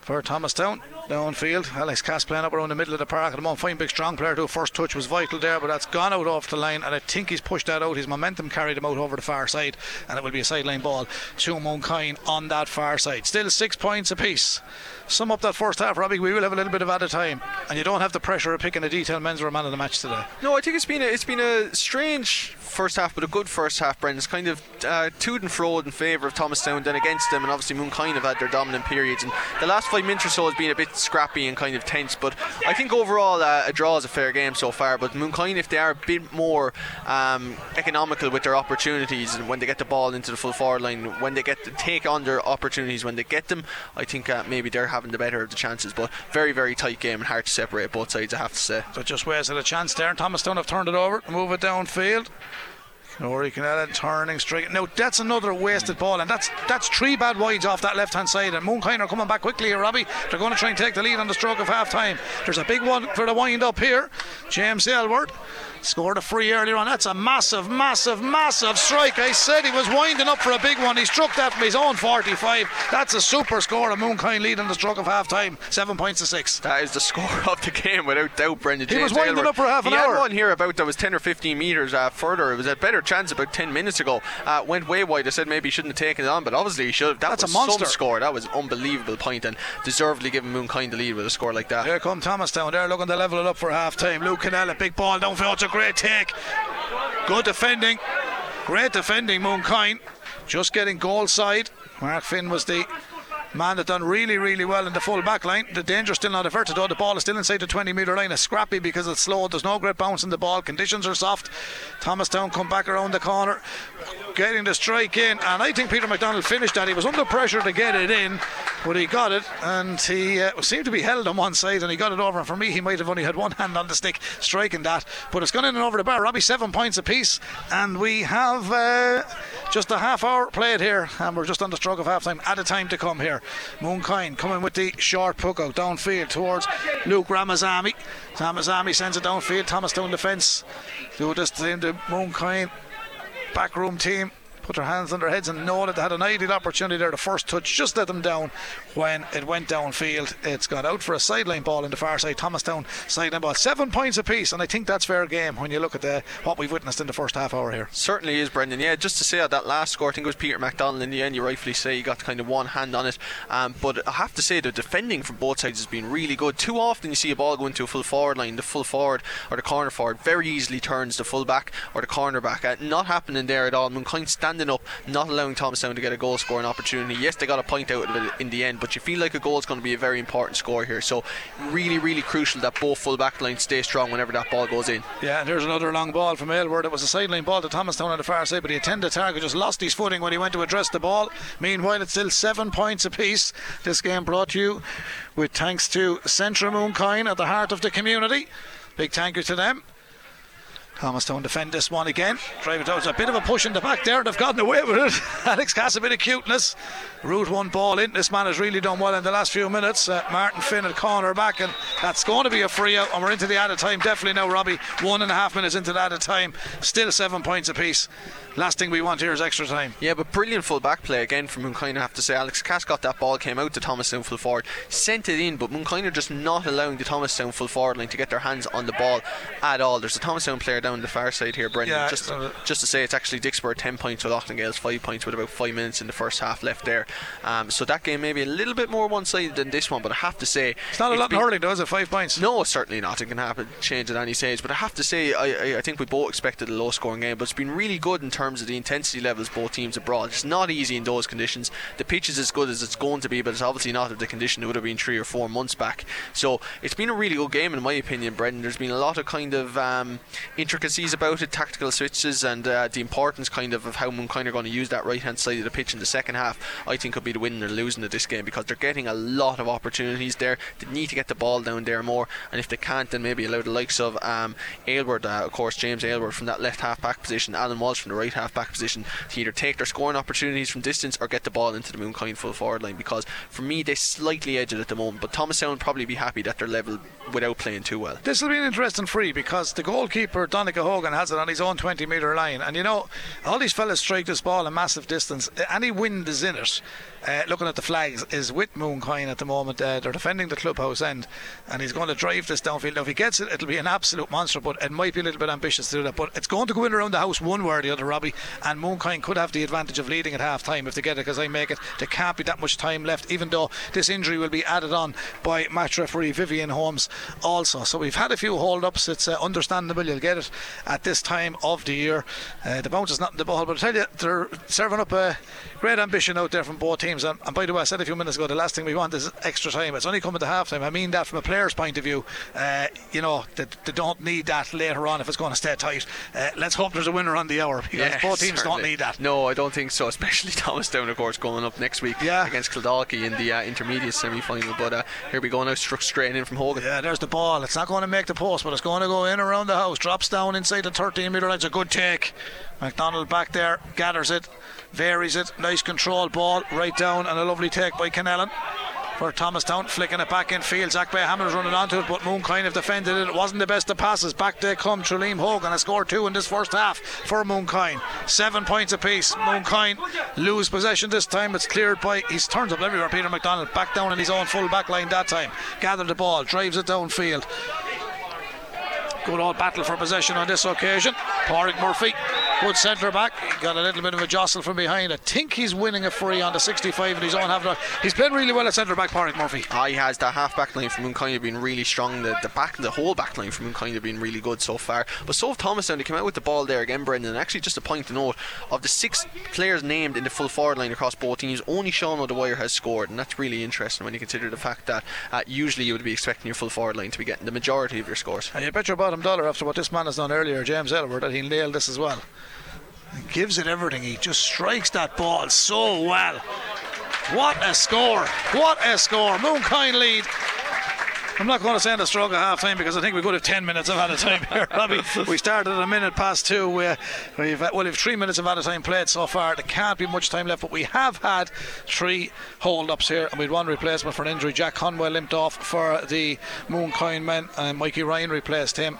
for Thomastown. Downfield. Alex Cass playing up around the middle of the park at the moment. Fine big strong player too. First touch was vital there, but that's gone out off the line, and I think he's pushed that out. His momentum carried him out over the far side, and it will be a sideline ball to Mooncoin on that far side. Still six points apiece. Sum up that first half, Robbie. We will have a little bit of added time, and you don't have the pressure of picking a detailed men's or a man of the match today. No, I think it's been a, it's been a strange first half, but a good first half. Brendan, it's kind of uh, to and fro in favour of Thomas Thomastown, then against them, and obviously Mooncoin have had their dominant periods. And the last five minutes or so has been a bit scrappy and kind of tense. But I think overall uh, a draw is a fair game so far. But Mooncoin, if they are a bit more um, economical with their opportunities and when they get the ball into the full forward line, when they get to take on their opportunities when they get them, I think uh, maybe they're having the better of the chances. But very, very tight game and hard to separate both sides, I have to say. So just wasted a chance there. Thomastown have turned it over, move it downfield. Rory Canella turning straight. Now that's another wasted ball, and that's that's three bad wides off that left hand side. And Mooncoin are coming back quickly here, Robbie. They're going to try and take the lead on the stroke of half time. There's a big one for the wind up here. James Aylward Scored a free earlier on. That's a massive, massive, massive strike. I said he was winding up for a big one. He struck that from his own 45. That's a super score. A Mooncoin lead in the stroke of half time. Seven points to six. That is the score of the game without doubt, Brendan. He James was winding Aylward. up for half an he hour. had one here about that was 10 or 15 metres uh, further. It was a better chance about 10 minutes ago. Uh, went way wide. I said maybe he shouldn't have taken it on, but obviously he should have. That That's a monster. some score. That was unbelievable point and deservedly given Mooncoin the lead with a score like that. Here come Thomastown. They're looking to level it up for half time. Luke Canellan, big ball downfield. It's a great take. Good defending. Great defending, Mooncoin. Just getting goal side. Mark Finn was the man that done really, really well in the full back line. The danger still not averted though. The ball is still inside the 20 metre line. It's scrappy because it's slow. There's no great bounce in the ball. Conditions are soft. Thomastown come back around the corner, getting the strike in. And I think Peter McDonald finished that. He was under pressure to get it in, but he got it. And he uh, seemed to be held on one side and he got it over. And for me, he might have only had one hand on the stick striking that. But it's gone in and over the bar. Robbie, seven points apiece. And we have uh, just a half hour played here. And we're just on the stroke of half time. At a time to come here. Mooncoin coming with the short puck out downfield towards Luke Ramazami. Ramazami sends it downfield. Thomastown the fence. Do this to Mooncoin backroom team. Put their hands on their heads and know that they had an ideal opportunity there. The first touch just let them down when it went downfield. It's gone out for a sideline ball in the far side. Thomastown sideline ball. Seven points apiece, and I think that's fair game when you look at the, what we've witnessed in the first half hour here. Certainly is, Brendan. Yeah, just to say at that last score, I think it was Peter McDonald in the end. You rightfully say he got kind of one hand on it, um, but I have to say the defending from both sides has been really good. Too often you see a ball go into a full forward line, the full forward or the corner forward very easily turns the full back or the corner back. Uh, not happening there at all. Mooncoin standing up, not allowing Thomastown to get a goal scoring opportunity. Yes, they got a point out of it in the end, but you feel like a goal is going to be a very important score here. So really, really crucial that both full back lines stay strong whenever that ball goes in. Yeah, and there's another long ball from Aylward. It was a sideline ball to Thomastown on the far side, but he attended target, just lost his footing when he went to address the ball. Meanwhile, it's still seven points apiece. This game brought to you with thanks to Centra Mooncoin at the heart of the community. Big thank you to them. Thomastown defend this one again. Drive it a bit of a push in the back there. and They've gotten away with it. Alex Cass a bit of cuteness. Root one ball in. This man has really done well in the last few minutes. Uh, Martin Finn at corner back, and that's going to be a free out. And we're into the added time. Definitely now, Robbie. One and a half minutes into the added time. Still seven points apiece. Last thing we want here is extra time. Yeah, but brilliant full back play again from Mooncoin, I have to say. Alex Cass got that ball, came out to Thomastown full forward, sent it in, but are just not allowing the Thomastown full forward line to get their hands on the ball at all. There's a Thomas Thomastown player down the far side here, Brendan. Yeah, just, uh, just to say, it's actually Dicksboro 10 points with O'Loughlin Gaels 5 points with about 5 minutes in the first half left there. Um, so that game may be a little bit more one sided than this one, but I have to say. It's not a lot in been- hurling, though, is it? Five points. no, certainly not. It can happen, change at any stage. But I have to say, I, I, I think we both expected a low scoring game, but it's been really good in terms of the intensity levels both teams have brought. It's not easy in those conditions. The pitch is as good as it's going to be, but it's obviously not of the condition it would have been three or four months back. So it's been a really good game, in my opinion, Brendan. There's been a lot of kind of um, intricacies about it, tactical switches, and uh, the importance kind of of how Mooncoin are going to use that right hand side of the pitch in the second half. I think could be the winning or losing of this game because they're getting a lot of opportunities there. They need to get the ball down there more, and if they can't, then maybe allow the likes of um, Aylward, uh, of course, James Aylward from that left half back position, Alan Walsh from the right half back position, to either take their scoring opportunities from distance or get the ball into the Mooncoin full forward line. Because for me, they slightly edge it at the moment, but Thomastown will probably be happy that they're level without playing too well. This will be an interesting free because the goalkeeper, Donald Donncha Hogan has it on his own 20 metre line. And you know, all these fellas strike this ball a massive distance. Any wind is in it. Uh, looking at the flags, is with Mooncoin at the moment. Uh, they're defending the clubhouse end, and he's going to drive this downfield. Now, if he gets it, it'll be an absolute monster, but it might be a little bit ambitious to do that. But it's going to go in around the house one way or the other, Robbie, and Mooncoin could have the advantage of leading at half time if they get it, because I make it. There can't be that much time left, even though this injury will be added on by match referee Vivian Holmes also. So we've had a few hold ups. It's uh, understandable. You'll get it at this time of the year. Uh, the bounce is not in the ball, but I tell you, they're serving up a great ambition out there from both teams. And, and by the way, I said a few minutes ago, the last thing we want is extra time. It's only coming to half time. I mean that from a player's point of view. Uh, you know, they, they, don't need that later on if it's going to stay tight. Uh, let's hope there's a winner on the hour because yeah, both teams certainly. don't need that. No, I don't think so, especially Thomastown, of course, going up next week yeah. against Kildalkey in the uh, intermediate semi final. But uh, here we go now, struck straight in from Hogan. Yeah, there's the ball. It's not going to make the post, but it's going to go in around the house. Drops down inside the 13 metre line. It's a good take. McDonald back there, gathers it, varies it. Nice control ball right down, and a lovely take by Kennellan for Thomas Thomastown, flicking it back in field. Zach Bayhammer is running onto it, but Mooncoin of defended it. It wasn't the best of passes. Back they come. Treleem Hogan has scored two in this first half for Mooncoin. Seven points apiece. Mooncoin lose possession this time. It's cleared by. He's turns up everywhere. Peter McDonald back down in his own full back line that time. Gathered the ball, drives it downfield. Good old battle for possession on this occasion. Pádraig Murphy, good centre back. He got a little bit of a jostle from behind. I think he's winning a free on the 65 in his own half. He's played really well at centre back, Pádraig Murphy. Ah, he has. That half back line from have been really strong. The, the back, the whole back line from have been really good so far. But so have Thomastown. They came out with the ball there again, Brendan. And actually, just a point to note of the six players named in the full forward line across both teams, only Sean O'Dwyer has scored, and that's really interesting when you consider the fact that uh, usually you would be expecting your full forward line to be getting the majority of your scores. And you bet your bottom dollar after what this man has done earlier, James Aylward, that he nailed this as well. He gives it everything. He just strikes that ball so well. What a score! What a score! Mooncoin lead. I'm not going to say a stroke of half time because I think we could have 10 minutes of added time here, Robbie. we started at a minute past two. We, we've, uh, well, we've three minutes of added time played so far. There can't be much time left, but we have had three hold ups here, and we'd one replacement for an injury. Jack Conway limped off for the Mooncoin men, and Mikey Ryan replaced him.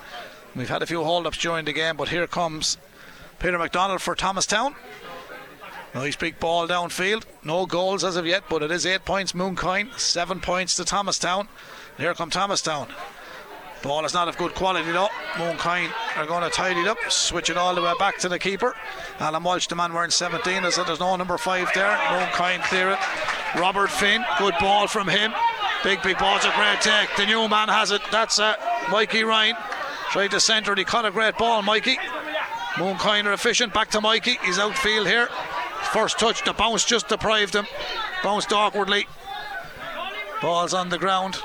We've had a few hold ups during the game, but here comes Peter McDonald for Thomastown. Nice big ball downfield. No goals as of yet, but it is eight points Mooncoin, seven points to Thomastown. Here come Thomastown. Ball is not of good quality though. Mooncoin are going to tidy it up, switch it all the way back to the keeper. Alan Walsh, the man wearing 17, as there's no number five there. Mooncoin clear it. Robert Finn, good ball from him. Big, big ball's a great take. The new man has it. That's uh, Mikey Ryan. Tried to centre, he caught a great ball, Mikey. Mooncoin are efficient, back to Mikey. He's outfield here. First touch, the bounce just deprived him. Bounced awkwardly. Ball's on the ground.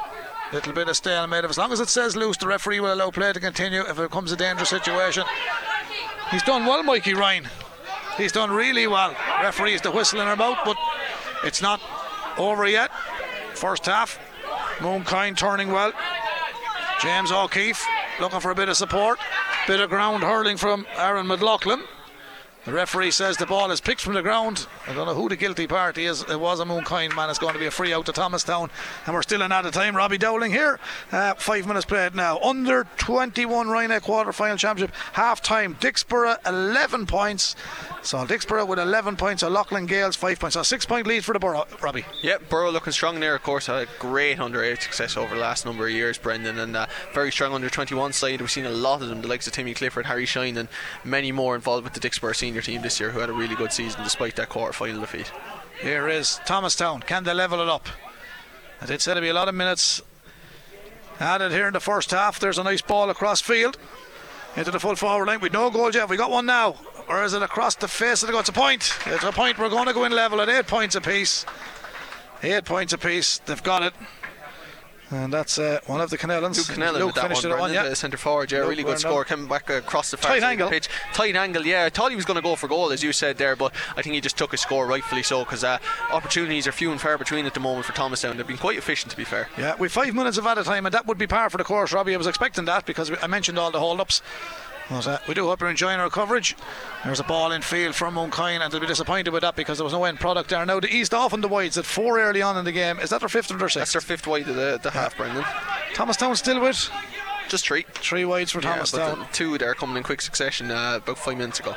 Little bit of stalemate. As long as it says loose, the referee will allow play to continue if it becomes a dangerous situation. He's done well, Mikey Ryan. He's done really well. Referee is the whistle in her mouth, but it's not over yet. First half. Mooncoin turning well. James O'Keefe looking for a bit of support. Bit of ground hurling from Aaron McLaughlin. The referee says the ball is picked from the ground. I don't know who the guilty party is. It was a Mooncoin man. It's going to be a free out to Thomastown. And we're still in out of time. Robbie Dowling here. Uh, five minutes played now. Under 21 Ryanair quarter final championship. Half time. Dicksboro 11 points. So Dicksboro with 11 points. So Loughlin Gaels 5 points. So six point lead for the Borough, Robbie. Yep, Borough looking strong there, of course. Had a great under 8 success over the last number of years, Brendan. And uh, very strong under 21 side. We've seen a lot of them, the likes of Timmy Clifford, Harry Shine, and many more involved with the Dicksboro senior team this year who had a really good season despite that quarter final defeat. Here is Thomastown. Can they level it up? I did say there'd be a lot of minutes added here in the first half. There's a nice ball across field into the full forward line. We no goal yet. We got one now. Or is it across the face of the goal? It's a point. It's a point. We're going to go in level at eight points apiece. Eight points apiece. They've got it. And that's uh, one of the Canellans. Luke Canellan with that finished one, it one, yeah. centre forward, yeah, Luke really good score. Coming back across the far Tight angle. pitch. Tight angle, yeah. I thought he was going to go for goal, as you said there, but I think he just took his score rightfully so because uh, opportunities are few and far between at the moment for Thomastown. They've been quite efficient, to be fair. Yeah, we've five minutes of added time, and that would be par for the course, Robbie. I was expecting that because I mentioned all the hold ups. But, uh, we do hope you're enjoying our coverage. There's a ball in field from Mooncoin, and they'll be disappointed with that because there was no end product there. Now, the East off on the wides at four early on in the game. Is that their fifth or their sixth? That's their fifth wide of the, the half, Brendan. Thomastown still with Just three. Three wides for Yeah, the two there coming in quick succession uh, about five minutes ago.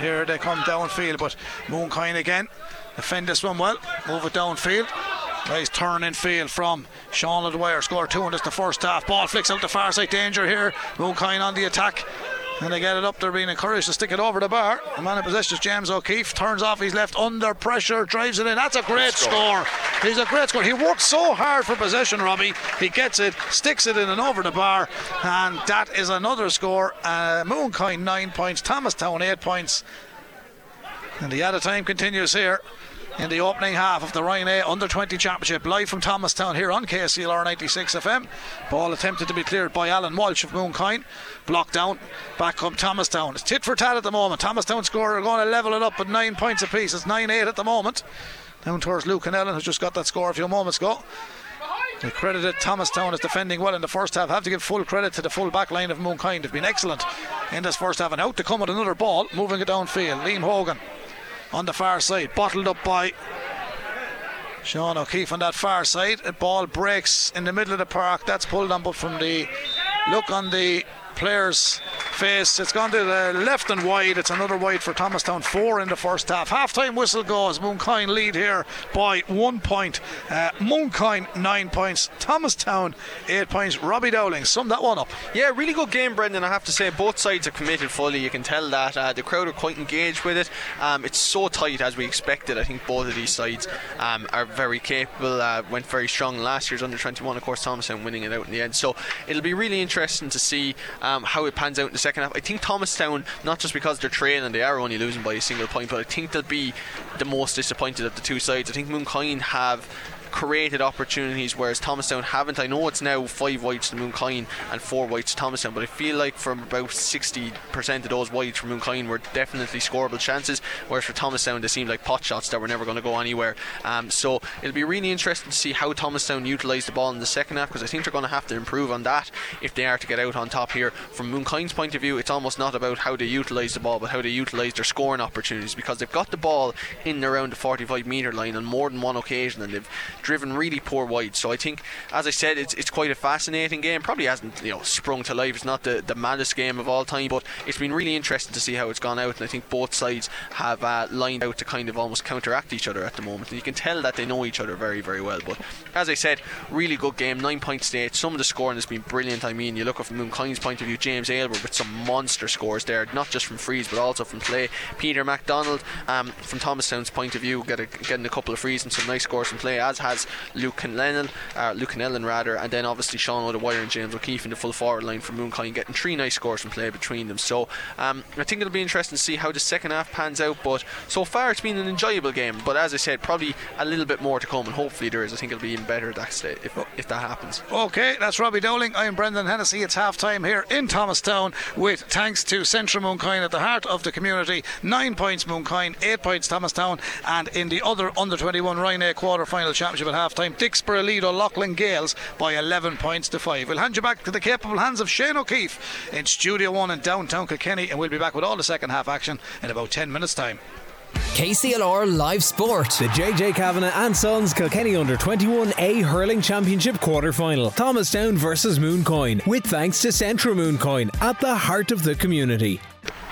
Here they come downfield, but Mooncoin again. Defend this one well. Move it downfield. Nice turn in field from Sean O'Dwyer. Score two in this the first half. Ball flicks out the far side. Danger here. Mooncoin on the attack. And they get it up. They're being encouraged to stick it over the bar. The man in possession is James O'Keefe. Turns off. He's left under pressure. Drives it in. That's a great score. He's a great score. He worked so hard for possession, Robbie. He gets it, sticks it in and over the bar. And that is another score. Uh, Mooncoin nine points. Thomastown eight points. And the out of time continues here in the opening half of the Ryan A Under 20 Championship, live from Thomastown here on KCLR 96 FM. Ball attempted to be cleared by Alan Walsh of Mooncoin. Blocked down, back up Thomastown. It's tit for tat at the moment. Thomastown score are going to level it up at nine points apiece. It's 9 8 at the moment. Down towards Luke Canellan, who's just got that score a few moments ago. They credited Thomastown as defending well in the first half. Have to give full credit to the full back line of Mooncoin. They've been excellent in this first half. And out to come with another ball, moving it downfield. Liam Hogan on the far side, bottled up by Sean O'Keefe on that far side. A ball breaks in the middle of the park. That's pulled on, but from the look on the player's face, it's gone to the left and wide. It's another wide for Thomastown. Four in the first half. Half time whistle goes. Mooncoin lead here by one point. Uh, Mooncoin nine points. Thomastown eight points. Robbie Dowling sum that one up. Yeah, really good game, Brendan. I have to say, both sides are committed fully. You can tell that uh, the crowd are quite engaged with it. Um, it's so tight as we expected. I think both of these sides um, are very capable. Uh, went very strong last year's under 21, of course, Thomastown winning it out in the end. So it'll be really interesting to see um, how it pans out in the second half. I think Thomastown, not just because they're trailing, they are only losing by a single point, but I think they'll be the most disappointed of the two sides. I think Mooncoin have created opportunities, whereas Thomastown haven't. I know it's now five wides to Mooncoin and four wides to Thomastown, but I feel like from about 60% of those wides for Mooncoin were definitely scoreable chances, whereas for Thomastown they seemed like pot shots that were never going to go anywhere. Um, so it'll be really interesting to see how Thomastown utilise the ball in the second half because I think they're going to have to improve on that if they are to get out on top here. From Mooncoin's point of view, it's almost not about how they utilise the ball, but how they utilise their scoring opportunities because they've got the ball in around the 45 metre line on more than one occasion and they've driven really poor wide. So I think, as I said, it's, it's quite a fascinating game. Probably hasn't you know sprung to life. It's not the, the maddest game of all time, but it's been really interesting to see how it's gone out. And I think both sides have uh, lined out to kind of almost counteract each other at the moment. And you can tell that they know each other very, very well. But as I said, really good game. Nine points to eight. Some of the scoring has been brilliant. I mean, you look at from Mooncoin's point of view, James Aylward with some monster scores there, not just from frees but also from play. Peter MacDonald um, from Thomastown's point of view, get a, getting a couple of frees and some nice scores from play, as has Luke Lennon, uh, Luke Canellan rather, and then obviously Sean O'Dwyer and James O'Keefe in the full forward line for Mooncoin, getting three nice scores from play between them. So um, I think it'll be interesting to see how the second half pans out. But so far it's been an enjoyable game. But as I said, probably a little bit more to come, and hopefully there is. I think it'll be even better that state if, if that happens. Okay, that's Robbie Dowling. I'm Brendan Hennessy. It's half time here in Thomastown with thanks to Centra Mooncoin at the heart of the community. Nine points Mooncoin, eight points Thomastown, and in the other under 21 Ryan A quarter final championship at half time, Dicksboro lead O'Loughlin Gaels by 11 points to 5. We'll hand you back to the capable hands of Shane O'Keefe in Studio 1 in downtown Kilkenny, and we'll be back with all the second half action in about 10 minutes' time. KCLR Live Sport. The JJ Kavanagh and Sons Kilkenny Under 21A Hurling Championship quarter final. Thomastown versus Mooncoin. With thanks to Centra Mooncoin at the heart of the community.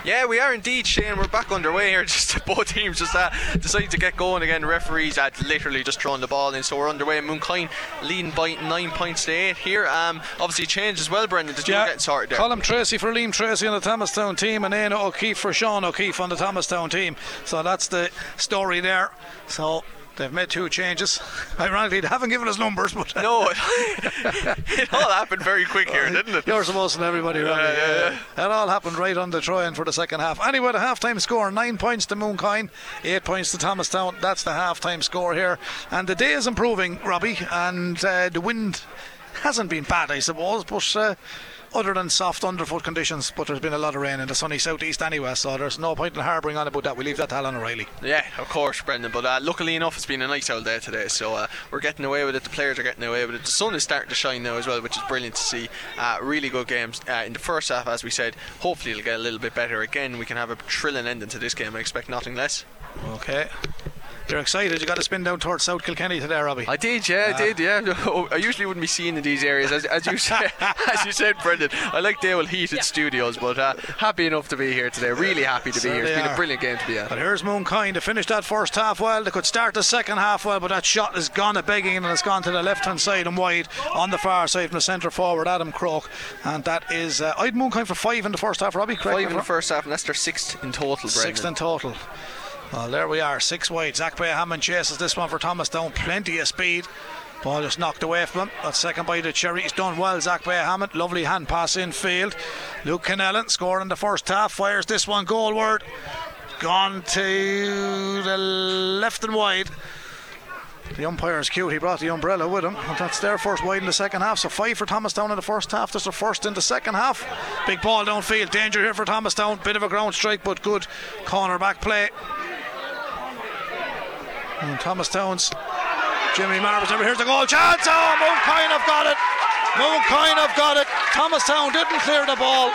Yeah, we are indeed, Shane. We're back underway here. Just both teams just uh, decided to get going again. Referees had literally just thrown the ball in, so we're underway. Mooncoin leading by nine points to eight here. Um, obviously change as well, Brendan. Did you Yeah, get sorted there? Colin Tracy for Liam Tracy on the Thomastown team, and Éanna O'Keefe for Sean O'Keefe on the Thomastown team. So that's the story there. So they've made two changes. Ironically, they haven't given us numbers, but No, it, it all happened very quick here, didn't it? Supposed to everybody, Robbie. yeah, yeah. That all happened right on the try for the second half. Anyway, the half time score nine points to Mooncoin, eight points to Thomastown. That's the half time score here. And the day is improving, Robbie, and uh, the wind hasn't been bad, I suppose, but. Uh, other than soft underfoot conditions, but there's been a lot of rain in the sunny southeast anyway, so there's no point in harbouring on about that. We leave that to Alan O'Reilly. Yeah, of course, Brendan. But uh, luckily enough, it's been a nice old day today, so uh, we're getting away with it. The players are getting away with it. The sun is starting to shine now as well, which is brilliant to see. Uh, really good games uh, in the first half, as we said. Hopefully, it'll get a little bit better again. We can have a thrilling ending to this game. I expect nothing less. Okay. You're excited. You got to spin down towards South Kilkenny today, Robbie. I did, yeah, I did, yeah. I usually wouldn't be seen in these areas, as, as you said, as you said, Brendan. I like Dale heated studios, but uh, happy enough to be here today. Really happy to be here. It's been are. a brilliant game to be at. But here's Mooncoin to finish that first half well. They could start the second half well, but that shot has gone a begging and it's gone to the left hand side and wide on the far side from the centre forward, Adam Croke. And that is, uh, I'd Mooncoin for five in the first half, Robbie. Correct Five in the first half, and that's their sixth in total, Brendan. Sixth in total. Well, there we are, six wide. Zach Hammond chases this one for Thomastown. Plenty of speed. Ball just knocked away from him. That second by the Cherry. He's done well, Zach Hammond. Lovely hand pass in field. Luke Kennellan scoring the first half. Fires this one goalward. Gone to the left and wide. The umpire's cute. He brought the umbrella with him. And that's their first wide in the second half. So five for Thomas Thomastown in the first half. That's the first in the second half. Big ball downfield. Danger here for Thomas Thomastown. Bit of a ground strike, but good corner back play. And Thomastown's Jimmy Marvis here's the goal chance. Oh, Mooncoin have got it. Mooncoin have got it. Thomastown didn't clear the ball.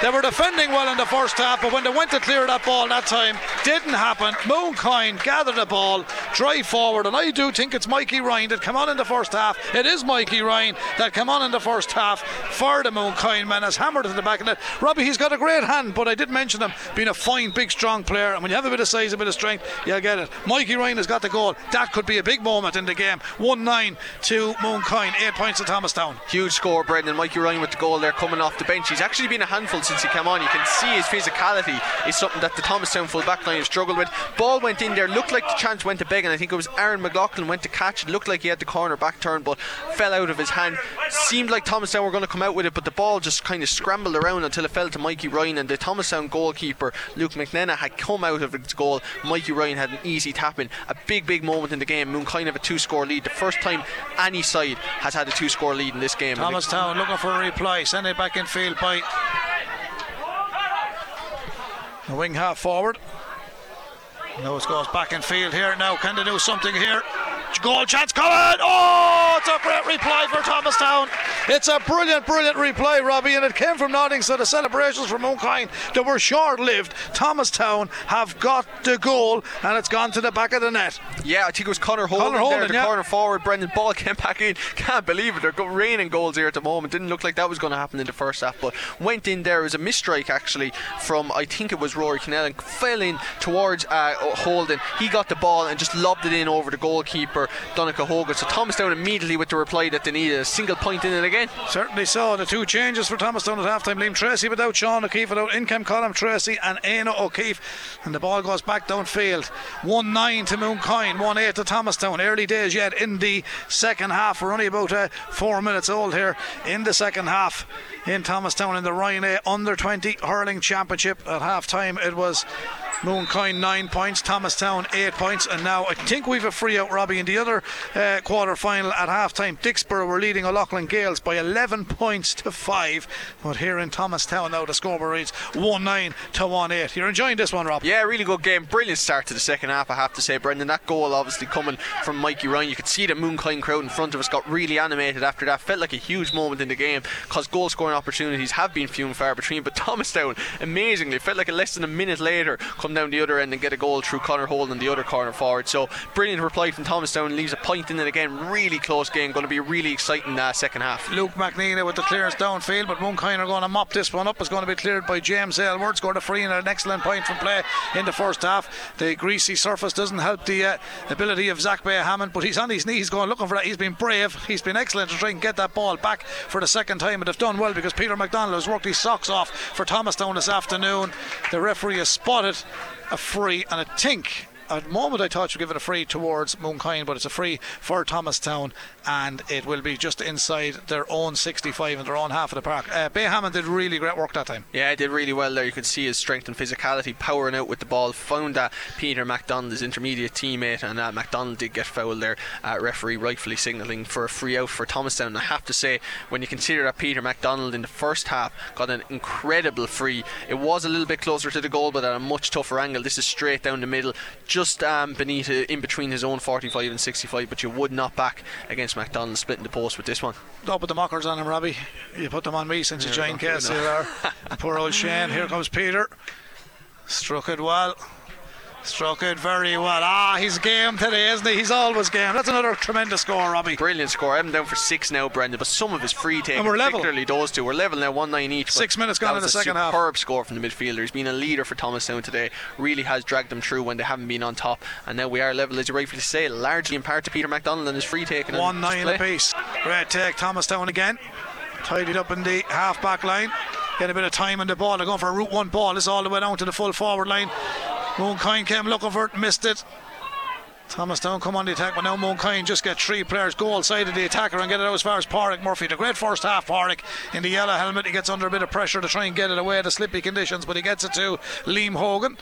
They were defending well in the first half, but when they went to clear that ball that time, didn't happen. Mooncoin gathered the ball, drive forward, and I do think it's Mikey Ryan that come on in the first half. It is Mikey Ryan that come on in the first half for the Mooncoin man. has hammered it to the back of the net. Robbie, he's got a great hand, but I did mention him being a fine, big, strong player, and when you have a bit of size, a bit of strength, you'll get it. Mikey Ryan has got the goal. That could be a big moment in the game. 1 9 to Mooncoin, 8 points to Thomastown. Huge score, Brendan. Mikey Ryan with the goal there coming off the bench. He's actually been a handful since he came on. You can see his physicality is something that the Thomastown full back line have struggled with. Ball went in there, looked like the chance went to Began. I think it was Aaron McLaughlin went to catch it. Looked like he had the corner back turn, but fell out of his hand. Seemed like Thomastown were going to come out with it, but the ball just kind of scrambled around until it fell to Mikey Ryan. And the Thomastown goalkeeper, Luke McNenna, had come out of his goal. Mikey Ryan had an easy tap in. A big, big moment in the game. Mooncoin of a two score lead. The first time any side has had a two score lead in this game. And Thomastown looking for a reply. Send it back in field by the wing half forward. It goes back in field here. Now can they do something here? Goal chance coming! Oh, it's a great reply for Thomastown. It's a brilliant, brilliant reply, Robbie, and it came from Nottingham. So the celebrations from Mooncoin that were short-lived. Thomastown have got the goal, and it's gone to the back of the net. Yeah, I think it was Connor Holden, Connor there, the yeah. corner forward. Brendan Ball came back in. Can't believe it. They're raining goals here at the moment. Didn't look like that was going to happen in the first half, but went in there. It was a misstrike actually from I think it was Rory Kennellan. Fell in towards uh, Holden. He got the ball and just lobbed it in over the goalkeeper Donncha Hogan. So Thomastown immediately with the reply that they needed a single point in it again. Certainly so. The two changes for Thomastown at halftime. Liam Tracy without Sean O'Keefe, without Income Colin Tracy and Éanna O'Keefe. And the ball goes back downfield. 1 9 to Mooncoin, 1 8 to Thomastown. Early days yet in the second half. We're only about uh, four minutes old here in the second half in Thomastown in the Ryan A Under 20 Hurling Championship. At half time, it was. Mooncoin nine points, Thomastown eight points, and now I think we've a free out, Robbie, in the other uh, quarter final at half time. Dicksboro were leading O'Loughlin Gaels by 11 points to five, but here in Thomastown now the scoreboard reads 1 9 to 1 8. You're enjoying this one, Rob? Yeah, really good game. Brilliant start to the second half, I have to say, Brendan. That goal obviously coming from Mikey Ryan. You could see the Mooncoin crowd in front of us got really animated after that. Felt like a huge moment in the game because goal scoring opportunities have been few and far between. But Thomastown, amazingly, felt like a less than a minute later come down the other end and get a goal through Connor Holden, the other corner forward. So brilliant reply from Thomastown. Leaves a point in it again. Really close game. Going to be a really exciting uh, second half. Luke McNeely with the clearance downfield, but Mooncoin are going to mop this one up. It's going to be cleared by James Aylward. Scored a free and an excellent point from play in the first half. The greasy surface doesn't help the uh, ability of Zach Bay Hammond, but he's on his knees going looking for that. He's been brave. He's been excellent to try and get that ball back for the second time, and they've done well because Peter McDonald has worked his socks off for Thomastown this afternoon. The referee has spotted a free, and a think. At the moment, I thought you'd give it a free towards Mooncoin, but it's a free for Thomastown, and it will be just inside their own 65 in their own half of the park. Uh, Bay Hammond did really great work that time. Yeah, he did really well there. You could see his strength and physicality, powering out with the ball. Found that Peter MacDonald, his intermediate teammate, and uh, MacDonald did get fouled there. Uh, referee rightfully signalling for a free out for Thomastown. I have to say, when you consider that Peter MacDonald in the first half got an incredible free, it was a little bit closer to the goal, but at a much tougher angle. This is straight down the middle, just um, beneath, uh, in between his own 45 and 65. But you would not back against MacDonald splitting the post with this one. Don't put the mockers on him, Robbie. You put them on me since you joined Casey there. Poor old Shane. Here comes Peter. Struck it well. Struck it very well. Ah, he's game today, isn't he? He's always game. That's another tremendous score, Robbie. Brilliant score. I'm down for six now, Brendan. But some of his free takes, And we're level. particularly those two, we're level now, one nine each. Six minutes gone in the second half. Superb score from the midfielder. He's been a leader for Thomas Thomastown today. Really has dragged them through when they haven't been on top. And now we are level, as you rightfully say, largely in part to Peter McDonald and his free taking. One nine display. apiece. Great take, Thomastown again. Tidied up in the half back line. Get a bit of time on the ball. They're going for a route one ball. It's all the way down to the full forward line. Mooncoin came looking for it, missed it. Thomastown come on the attack, but now Mooncoin just get three players goal side of the attacker and get it out as far as Pádraig Murphy. The great first half, Pádraig in the yellow helmet. He gets under a bit of pressure to try and get it away, the slippy conditions, but he gets it to Liam Hogan.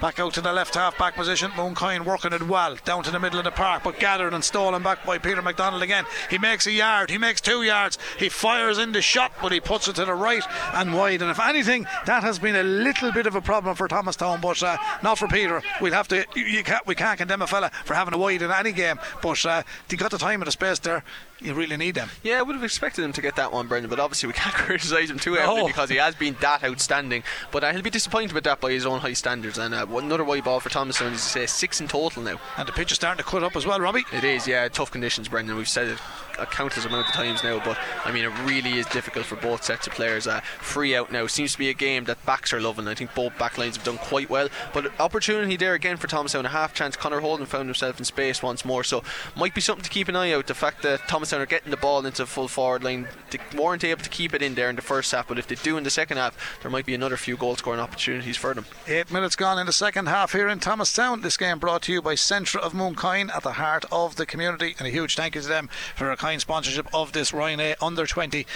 Back out to the left half back position. Mooncoin working it well down to the middle of the park, but gathered and stolen back by Peter McDonald again. He makes a yard, he makes two yards, he fires in the shot, but he puts it to the right and wide. And if anything, that has been a little bit of a problem for Thomastown, but uh, not for Peter. We'll have to, you- you can't, we can't condemn a fella for having a wide in any game, but uh, he got the time and the space there. You really need them. Yeah, I would have expected him to get that one, Brendan, but obviously we can't criticise him too heavily No. because he has been that outstanding. But uh, he'll be disappointed with that by his own high standards. And uh, another wide ball for Thomastown, as you say, six in total now. And the pitch is starting to cut up as well, Robbie. It is, yeah, tough conditions, Brendan. We've said it countless amount of times now, but I mean, it really is difficult for both sets of players. Uh, free out now seems to be a game that backs are loving. I think both back lines have done quite well, but opportunity there again for Thomastown. A half chance. Connor Holden found himself in space once more, so might be something to keep an eye out. The fact that Thomastown are getting the ball into full forward line, they weren't able to keep it in there in the first half, but if they do in the second half, there might be another few goal scoring opportunities for them. Eight minutes gone in the second half here in Thomastown. This game brought to you by Centra of Mooncoin at the heart of the community. And a huge thank you to them for a kind sponsorship of this Ryan A under 20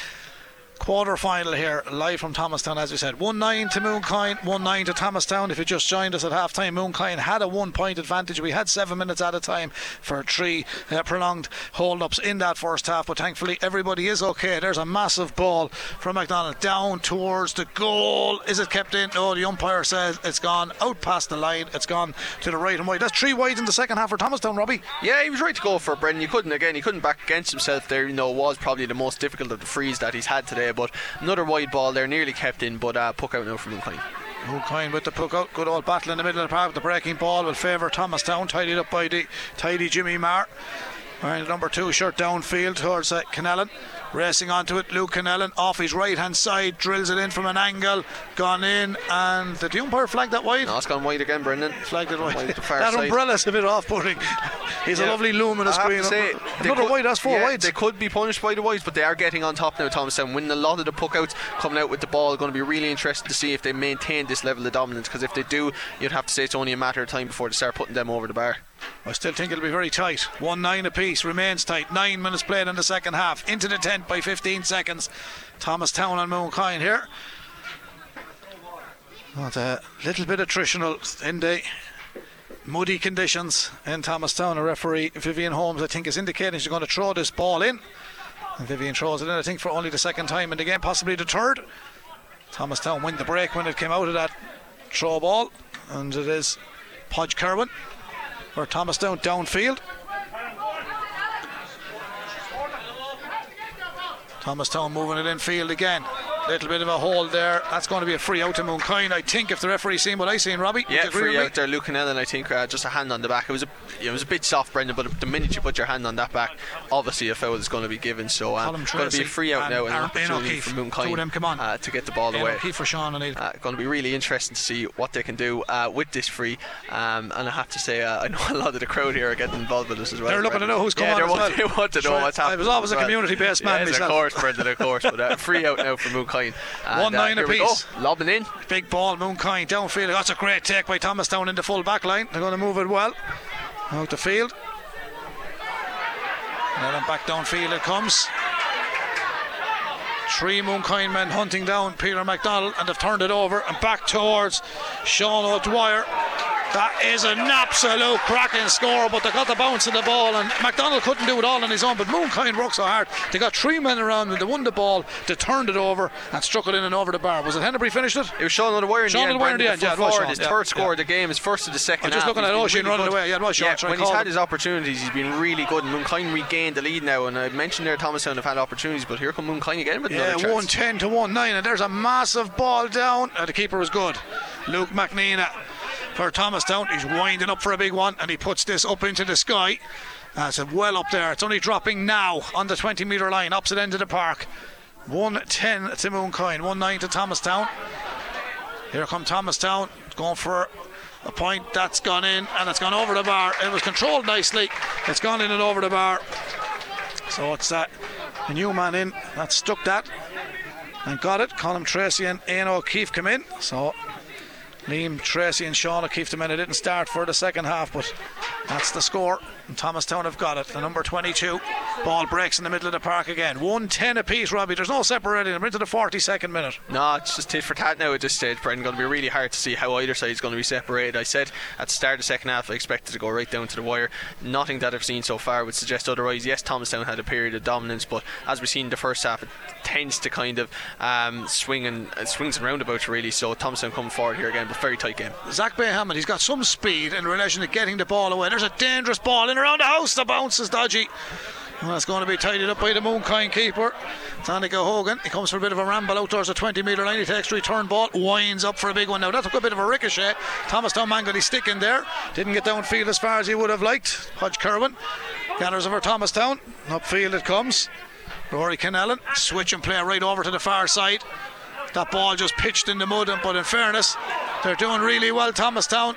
quarter final here, live from Thomastown, as we said. 1 9 to Mooncoin, 1 9 to Thomastown. If you just joined us at half time, had a one point advantage. We had seven minutes at a time for three uh, prolonged hold ups in that first half, but thankfully everybody is okay. There's a massive ball from McDonald down towards the goal. Is it kept in? No, the umpire says it's gone out past the line. It's gone to the right and wide. That's three wides in the second half for Thomastown, Robbie. Yeah, he was right to go for it, Brendan. You couldn't again. He couldn't back against himself there. You know, it was probably the most difficult of the frees that he's had today. But another wide ball there, nearly kept in, but uh, puck out now from Mooncoin. Mooncoin with the puck out. Good old battle in the middle of the park. With the breaking ball will favour Thomastown. Tidied up by the tidy Jimmy Marr. The number two shirt downfield towards uh, Canellan. Racing onto it, Luke Canellan off his right hand side, drills it in from an angle, gone in, and did the umpire flag that wide? No, it's gone wide again, Brendan. Flagged it wide. Wide to the far that side. umbrella's a bit off putting. He's a Yeah. lovely luminous I have green. to say, they Another could- wide, that's four yeah, wides. They could be punished by the wides, but they are getting on top now, Thomastown. Winning a lot of the puck outs, coming out with the ball. Going to be really interesting to see if they maintain this level of dominance. Because if they do, you'd have to say it's only a matter of time before they start putting them over the bar. I still think it'll be very tight. 1 9 apiece, remains tight. Nine minutes played in the second half. Into the tent by 15 seconds. Thomastown and Mooncoin here. Not a little bit attritional in the muddy conditions in Thomastown. A referee, Vivian Holmes, I think, is indicating she's going to throw this ball in. And Vivian throws it in, I think, for only the second time in the game, possibly the third. Thomastown win the break when it came out of that throw ball. And it is Podge Kerwin or Thomastown downfield. Thomastown moving it infield again. Little bit of a hold there. That's going to be a free out to Mooncoin. I think if the referee seen what I seen, Robbie, Yeah, free with me? out there, Luke Canellan, I think uh, just a hand on the back. It was a, it was a bit soft, Brendan, but the minute you put your hand on that back, obviously a foul is going to be given. So um, it's going to be a free out and now and an opportunity for Two of Mooncoin them, come on. uh, to get the ball Ian away. O'Keefe for Sean O'Neill. Uh, going to be really interesting to see what they can do uh, with this free. Um, and I have to say, uh, I know a lot of the crowd here are getting involved with this as well. They're looking to know who's yeah, coming on as want- well. They want to know Sure, what's I happening. was always a well. community-based man yes, myself. of course, Brendan, of course. But uh, free out now for Mooncoin. And, One uh, nine here we go. apiece. Lobbing in. Big ball, Mooncoin downfield. That's a great take by Thomastown in the full back line. They're going to move it well. Out the field. Now then back downfield it comes. Three Mooncoin men hunting down Peter McDonald and they've turned it over and back towards Sean O'Dwyer. That is an absolute cracking score, but they got the bounce of the ball, and McDonald couldn't do it all on his own. But Mooncoin worked so hard. They got three men around them, they won the ball, they turned it over and struck it in and over the bar. Was it Henry finished it? It was Sean O'Dwyer in Sean the end. O'Dwyer in the end, yeah, forward, Sean, his yeah, third score yeah. of the game, his first of the second I'm just half. looking at Oisin really running good. away. Yeah, it Sean, Yeah, when he's had it. his opportunities, he's been really good. And Mooncoin regained the lead now. And I mentioned there, Thomastown have had opportunities, but here come Mooncoin again with Yeah, another chance. 110 to 1 9, and there's a massive ball down. Uh, the keeper was good. Luke McNeena for Thomas Thomastown. He's winding up for a big one and he puts this up into the sky. That's uh, well up there. It's only dropping now on the 20 metre line, opposite end of the park. 110 to Mooncoin, 1 9 to Thomastown. Here come Thomastown, going for a point that's gone in and it's gone over the bar. It was controlled nicely. It's gone in and over the bar. So it's that uh, new man in that stuck that and got it. Colin Tracy and Éanna O'Keefe come in. So Liam Tracy and Sean O'Keefe the minute didn't start for the second half, but that's the score. And Thomastown have got it. The number 22 ball breaks in the middle of the park again. 110 apiece, Robbie. There's no separating them into the 42nd minute. No, it's just tit for tat now at this stage, Brendan. Going to be really hard to see how either side is going to be separated. I said at the start of the second half, I expected to go right down to the wire. Nothing that I've seen so far would suggest otherwise. Yes, Thomastown had a period of dominance, but as we've seen in the first half, it tends to kind of um, swing and uh, swings and roundabouts really. So Thomastown coming forward here again, but very tight game. Zach Bayhammond, he's got some speed in relation to getting the ball away. There's a dangerous ball in around the house. The bounce is dodgy. It's going to be tidied up by the Mooncoin keeper. Donncha Hogan. He comes for a bit of a ramble out towards the 20 metre line. He takes return ball, winds up for a big one now. That took a bit of a ricochet. Thomastown man got his stick in there. Didn't get downfield as far as he would have liked. Podge Kerwin gathers over Thomastown. Upfield it comes. Rory Kennellan switch and play right over to the far side. That ball just pitched in the mud, but in fairness, they're doing really well. Thomastown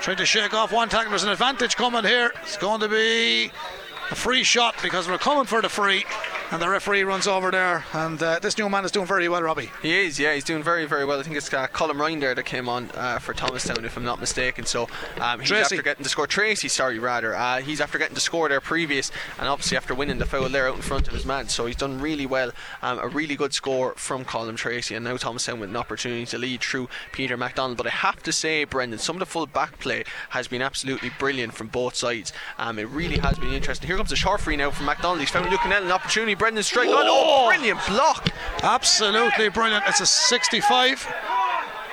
trying to shake off one tackle. There's an advantage coming here. It's going to be a free shot because we're coming for the free and the referee runs over there. And uh, this new man is doing very well, Robbie. He is, yeah, he's doing very, very well. I think it's uh, Colin Ryan there that came on uh, for Thomastown, if I'm not mistaken. So um, he's Tracy. after getting the score. Tracy, sorry, rather. Uh, he's after getting the score there previous, and obviously after winning the foul there out in front of his man. So he's done really well. Um, a really good score from Colin Tracy, and now Thomastown with an opportunity to lead through Peter MacDonald. But I have to say, Brendan, some of the full back play has been absolutely brilliant from both sides. Um, it really has been interesting. Here comes a short free now from MacDonald. He's found Luke Canell an opportunity. Brendan strike on. Oh, brilliant block. Absolutely brilliant. It's a 65.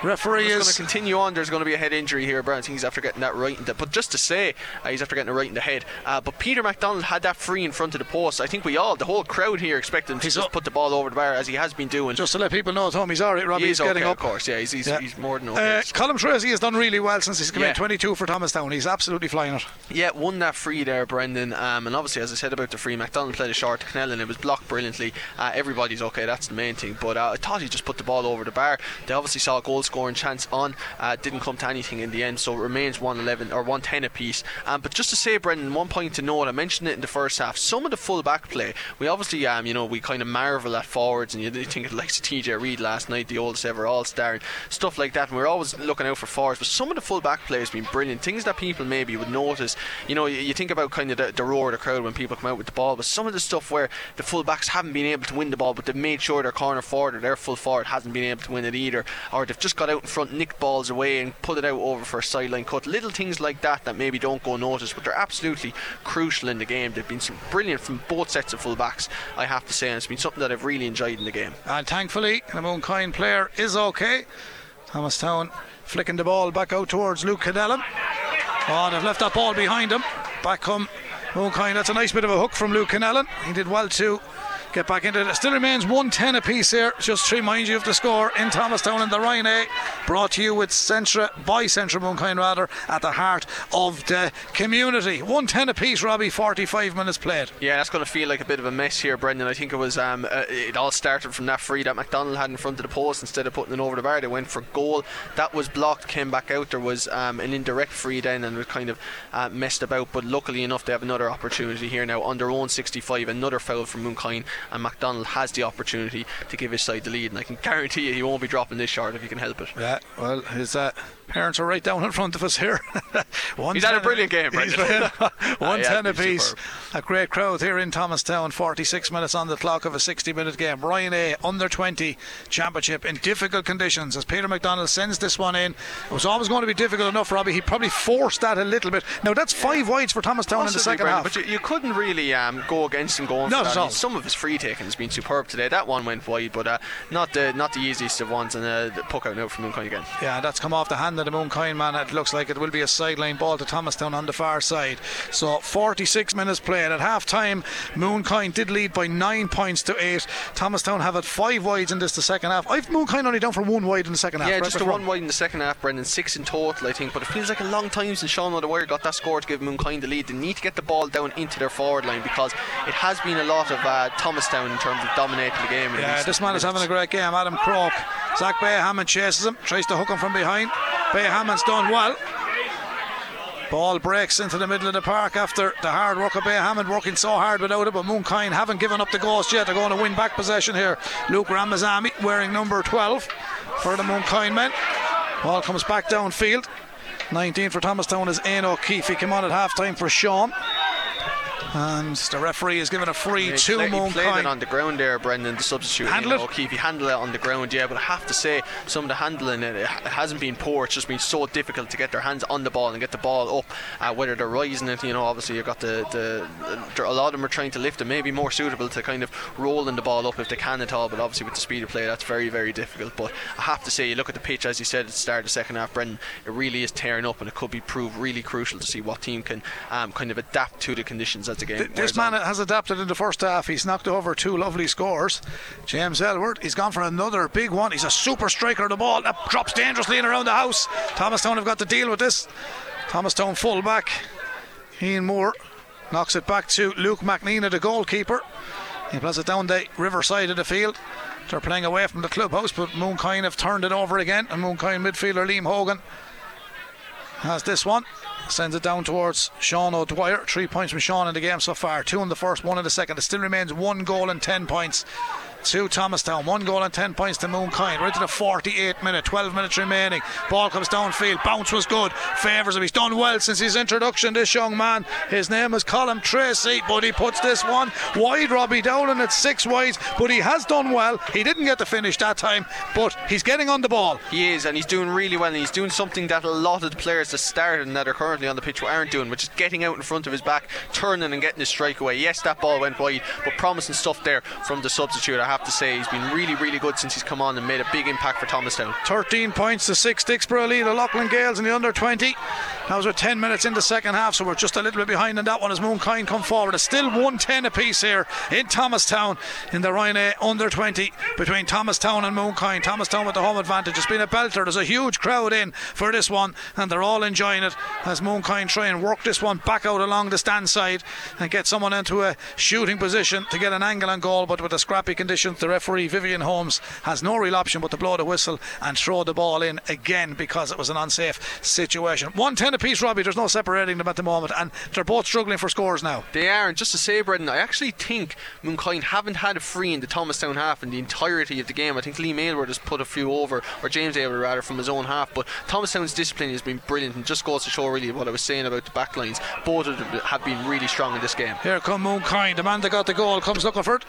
Referee It's going to continue on. There's going to be a head injury here. Brown. I think he's after getting that right in the. But just to say, uh, he's after getting it right in the head. Uh, but Peter MacDonald had that free in front of the post. I think we all, the whole crowd here, expected him to He's just up. put the ball over the bar as he has been doing. Just to let people know at home, he's alright, Robbie. he He's getting okay, up. of course. Yeah, he's, he's, Yeah. he's more than okay. Uh, Colin Tracy has done really well since he's come in. 22 for Thomastown. He's absolutely flying it. Yeah, won that free there, Brendan. Um, and obviously, as I said about the free, McDonald played a short to Knell and it was blocked brilliantly. Uh, everybody's okay, that's the main thing. But uh, I thought he just put the ball over the bar. They obviously saw a goal scoring chance on. Uh, didn't come to anything in the end, so it remains 111 or 110 apiece. Um, but just to say, Brendan, one point to note, I mentioned it in the first half. Some of the full back play, we obviously, um, you know, we kind of marvel at forwards, and you think of like TJ Reid last night, the oldest ever All Star, and stuff like that. And we're always looking out for forwards, but some of the full back play has been brilliant. Things that people maybe would notice. You know, you, you think about kind of the, the roar of the crowd when people come out with the ball, but some of the stuff where the full backs haven't been able to win the ball, but they've made sure their corner forward or their full forward hasn't been able to win it either, or they've just got out in front, nicked balls away, and put it out over for a sideline cut. Little things like that that maybe don't go noticed, but they're absolutely crucial in the game. They've been some brilliant from both sets of fullbacks, I have to say, and it's been something that I've really enjoyed in the game. And thankfully, the Mooncoin player is okay. Thomastown flicking the ball back out towards Luke Canellan. Oh, they've left that ball behind him. Back come Mooncoin. That's a nice bit of a hook from Luke Canellan. He did well to get back into it. It still remains 110 apiece here. Just to remind you of the score in Thomastown and the Ryan A. Brought to you with Centra, by Centra Mooncoin rather, at the heart of the community. 110 apiece, Robbie, 45 minutes played. Yeah, that's going to feel like a bit of a mess here, Brendan. I think it was um, uh, it all started from that free that McDonald had in front of the post instead of putting it over the bar. They went for goal. That was blocked, came back out. There was um, an indirect free then, and it kind of uh, messed about. But luckily enough, they have another opportunity here now on their own 65. Another foul from Mooncoin, and McDonald has the opportunity to give his side the lead. And I can guarantee you, he won't be dropping this short if he can help it. Yeah, well, his uh, parents are right down in front of us here. He's had a brilliant game, Brendan. One yeah, ten apiece. A great crowd here in Thomastown. 46 minutes on the clock of a 60-minute game. Ryan A under 20 championship in difficult conditions as Peter McDonald sends this one in. It was always going to be difficult enough, Robbie. He probably forced that a little bit. Now that's five wides for Thomastown in the second Brendan, half. But you, you couldn't really um, go against him going Not for at all. Some of his free taking has been superb today. That one went wide, but uh, not the not the easiest of ones. And uh, the puck out now from Mooncoin again. Yeah, that's come off the hand of the Mooncoin man. It looks like it will be a sideline ball to Thomastown on the far side. So 46 minutes played. At half time, Mooncoin did lead by nine points to eight. Thomastown have had five wides in this the second half. I've Mooncoin only down for one wide in the second half. Yeah, just the one wide in the second half, Brendan. Six in total, I think. But it feels like a long time since Sean O'Dwyer got that score to give Mooncoin the lead. They need to get the ball down into their forward line because it has been a lot of uh, Thomastown in terms of dominating the game. Yeah, this man is having a great game. Adam Croke. Zach Bayham Hammond chases him, tries to hook him from behind. Bay Hammond's done well. Ball breaks into the middle of the park after the hard work of Bay Hammond working so hard without it, but Mooncoin haven't given up the ghost yet. They're going to win back possession here. Luke Ramazami wearing number 12 for the Mooncoin men. Ball comes back downfield. 19 for Thomastown is Éanna O'Keefe. He came on at half time for Sean. And the referee is given a free He to play- he played it on the ground there, Brendan, the substitute. Handle you know, it? O'Keefe, he handled it on the ground, yeah, but I have to say, some of the handling, it, it hasn't been poor. It's just been so difficult to get their hands on the ball and get the ball up. Uh, whether they're rising it, you know, obviously you've got the, the, the. A lot of them are trying to lift it, maybe more suitable to kind of rolling the ball up if they can at all, but obviously with the speed of play, that's very, very difficult. But I have to say, you look at the pitch, as you said at the start of the second half, Brendan, it really is tearing up and it could be proved really crucial to see what team can um, kind of adapt to the conditions as game Th- This man on. has adapted in the first half. He's knocked over two lovely scores. James Aylward, he's gone for another big one. He's a super striker of the ball. That drops dangerously in around the house. Thomastown have got to deal with this. Thomastown full back. Ian Moore knocks it back to Luke McNeena, the goalkeeper. He plays it down the river side of the field. They're playing away from the clubhouse, but Mooncoin have turned it over again. And Mooncoin midfielder Liam Hogan has this one. Sends it down towards Sean O'Dwyer. Three points from Sean in the game so far. Two in the first, one in the second. It still remains one goal and ten points to Thomastown. One goal and ten points to Mooncoin. Right to the 48 minute, 12 minutes remaining. Ball comes downfield. Bounce was good. Favours him. He's done well since his introduction. This young man. His name is Colin Tracy, but he puts this one wide. Robbie Dowling at six wide, but he has done well. He didn't get the finish that time, but he's getting on the ball. He is, and he's doing really well. And he's doing something that a lot of the players that started and that are currently on the pitch aren't doing, which is getting out in front of his back, turning and getting his strike away. Yes, that ball went wide, but promising stuff there from the substitute. I have to say, he's been really, really good since he's come on and made a big impact for Thomastown. 13 points to 6 Dicksboro lead. The Loughlin Gaels in the under 20. That was with 10 minutes in the second half, so we're just a little bit behind on that one as Mooncoin come forward. It's still 110 apiece here in Thomastown in the Ryan A under 20 between Thomastown and Mooncoin. Thomastown with the home advantage. It's been a belter. There's a huge crowd in for this one, and they're all enjoying it as Mooncoin try and work this one back out along the stand side and get someone into a shooting position to get an angle on goal. But with the scrappy the referee Vivian Holmes has no real option but to blow the whistle and throw the ball in again because it was an unsafe situation. 110 apiece, Robbie. There's no separating them at the moment, and they're both struggling for scores now. They are, and just to say, Brendan, I actually think Mooncoin haven't had a free in the Thomastown half in the entirety of the game. I think Liam Aylward has put a few over, or James Aylward rather, from his own half. But Thomastown's discipline has been brilliant, and just goes to show really what I was saying about the backlines. Both of them have been really strong in this game. Here come Mooncoin. The man that got the goal comes looking for it.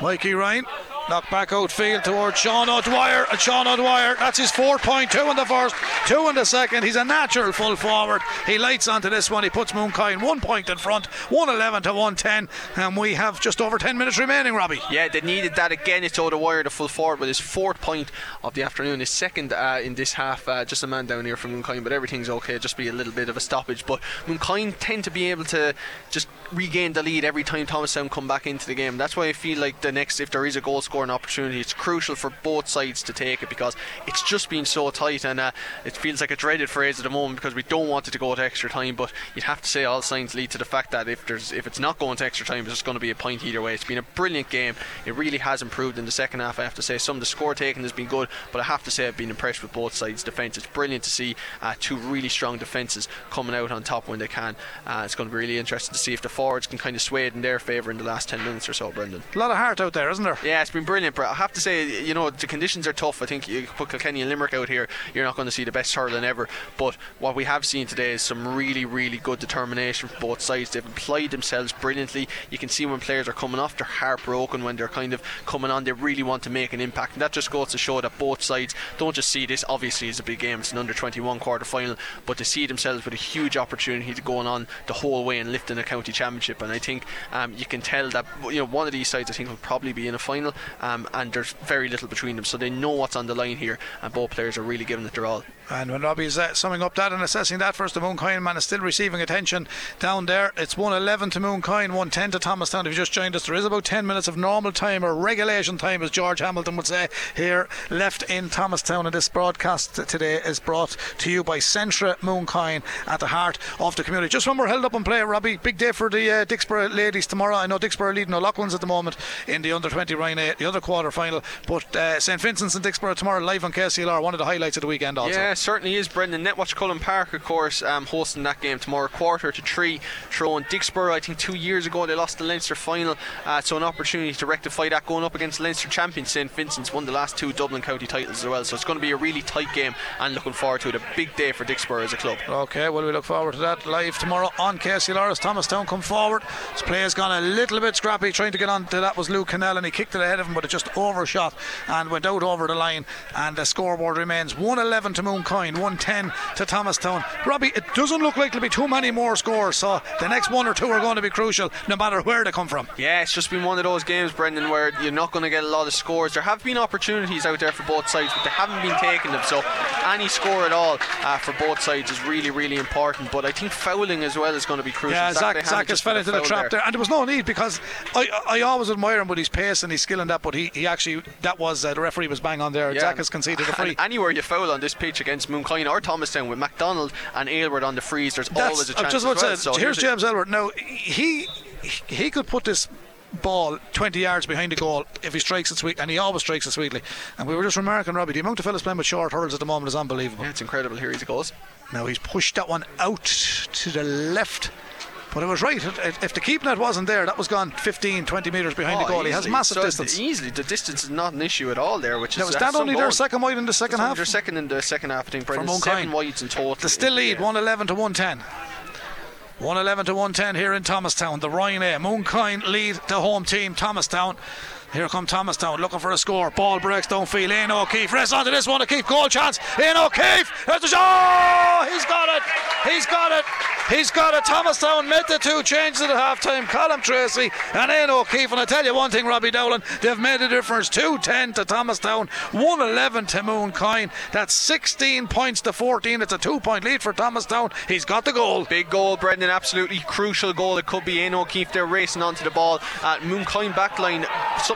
Mikey Ryan. Knocked back outfield towards Sean O'Dwyer. And Sean O'Dwyer, that's his four point. Two in the first, two in the second. He's a natural full forward. He lights onto this one. He puts Mooncoin one point in front, 111 to 110. And we have just over 10 minutes remaining, Robbie. Yeah, they needed that again. It's O'Dwyer, the full forward, with his fourth point of the afternoon. His second uh, in this half. Uh, just a man down here from Mooncoin, but everything's okay. Just be a little bit of a stoppage. But Mooncoin tend to be able to just regain the lead every time Thomastown come back into the game. That's why I feel like the next, if there is a goal scoring opportunity, it's crucial for both sides to take it because it's just been so tight and uh, it feels like a dreaded phrase at the moment because we don't want it to go to extra time. But you'd have to say all signs lead to the fact that if there's if it's not going to extra time, it's just going to be a point either way. It's been a brilliant game. It really has improved in the second half. I have to say some of the score taking has been good, but I have to say I've been impressed with both sides' defence. It's brilliant to see uh, two really strong defences coming out on top when they can. Uh, it's going to be really interesting to see if the forwards can kind of sway it in their favour in the last 10 minutes or so, Brendan. A lot of heart out there, isn't there? Yeah, it's been brilliant, I have to say, you know, the conditions are tough. I think you put Kilkenny and Limerick out here, you're not going to see the best hurling ever. But what we have seen today is some really, really good determination from both sides. They've applied themselves brilliantly. You can see when players are coming off, they're heartbroken when they're kind of coming on. They really want to make an impact, and that just goes to show that both sides don't just see this. Obviously, as a big game. It's an under 21 quarter final, but to see themselves with a huge opportunity to going on the whole way and lifting a county championship. And I think um, you can tell that you know one of these sides I think will probably be in a final, um, and there's very little between them, so they know what's on the line here, and both players are really giving it their all. And when Robbie's uh, summing up that and assessing that first, the Mooncoin man is still receiving attention down there. It's 111 to Mooncoin, 110 to Thomastown. If you just joined us, there is about 10 minutes of normal time or regulation time, as George Hamilton would say, here left in Thomastown. And this broadcast today is brought to you by Centra Mooncoin at the heart of the community. Just when we're held up in play, Robbie, big day for the uh, Dicksboro ladies tomorrow. I know Dicksboro are leading O'Loughlin's at the moment in the under 20 Rhine 8, the other quarter final. But uh, St Vincent's and Dicksboro tomorrow live on KCLR, one of the highlights of the weekend also. Yeah, certainly is, Brendan. Netwatch Cullen Park, of course, um, hosting that game tomorrow, quarter to three. Throwing Dicksboro, I think two years ago they lost the Leinster final, uh, so an opportunity to rectify that going up against Leinster champion St Vincent's, won the last two Dublin County titles as well. So it's going to be a really tight game, and looking forward to it. A big day for Dicksboro as a club. Okay, well, we look forward to that live tomorrow on KCLR Thomastown come forward. His play has gone a little bit scrappy, trying to get on to that was Luke Canellan, and he kicked it ahead of him, but it just overshot and went out over the line. And the scoreboard remains 111 to Mooncoin, 110 to Thomastown. Robbie, it doesn't look like there'll be too many more scores, so the next one or two are going to be crucial, no matter where they come from. Yeah, it's just been one of those games, Brendan, where you're not going to get a lot of scores. There have been opportunities out there for both sides, but they haven't been taking them. So any score at all uh, for both sides is really, really important. But I think fouling as well is going to be crucial. Yeah, Zach, Zach has fell into the trap there. there. and there was no need because I, I always admire him with his pace and his skill in that. But he, he actually that was uh, the referee was bang on there. Yeah, Zach has conceded a free. anywhere you foul on this pitch against Mooncoin or Thomastown with MacDonald and Aylward on the frees, there's That's, always a chance. I'm just about well. to so here's James Aylward. Now he he could put this ball 20 yards behind the goal if he strikes it sweet and he always strikes it sweetly and we were just remarking Robbie the amount of fellas playing with short hurls at the moment is unbelievable yeah, it's incredible here he goes now he's pushed that one out to the left but it was right. If the keep net wasn't there, that was gone 15, 20 metres behind oh, the goal. Easily. He has massive so distance. Easily, the distance is not an issue at all there. Which now, is was uh, that only their second wide in the second half? Their second in the second half, I think. From seven wides in total. The still lead, yeah. 111 to 110. 111 to 110 here in Thomastown. The Ryan A. Mooncoin lead the home team, Thomastown. Here come Thomastown looking for a score. Ball breaks downfield. Éanna O'Keefe rests onto this one. to keep goal chance. Éanna O'Keefe. There's the shot. He's got it. He's got it. He's got it. Thomastown made the two changes at half time. Colin Tracy and Éanna O'Keefe. And I tell you one thing, Robbie Dowling, they've made a difference. 210 to Thomastown, 111 to Mooncoin. That's 16 points to 14. It's a two point lead for Thomastown. He's got the goal. Big goal, Brendan. Absolutely crucial goal. It could be Éanna O'Keefe. They're racing onto the ball. Uh, Mooncoin backline,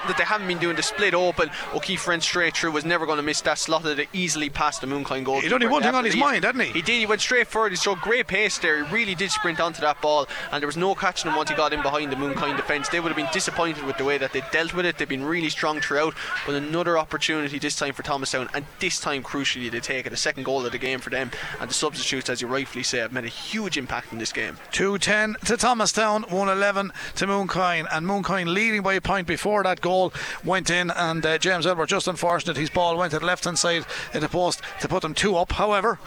something that they haven't been doing. The split open. O'Keefe ran straight through. Was never going to miss that. Slotted it easily past the Mooncoin goal. He'd only one thing on his mind, hadn't he? He did. He went straight forward. He showed great pace there. He really did sprint onto that ball, and there was no catching him once he got in behind the Mooncoin defence. They would have been disappointed with the way that they dealt with it. They've been really strong throughout, but another opportunity this time for Thomastown, and this time crucially they take it. A second goal of the game for them, and the substitutes, as you rightfully say, have made a huge impact in this game. 210 to Thomastown, 111 to Mooncoin, and Mooncoin leading by a point before that goal went in, and uh, James Aylward just unfortunate his ball went the left hand side of the post to put them two up. However,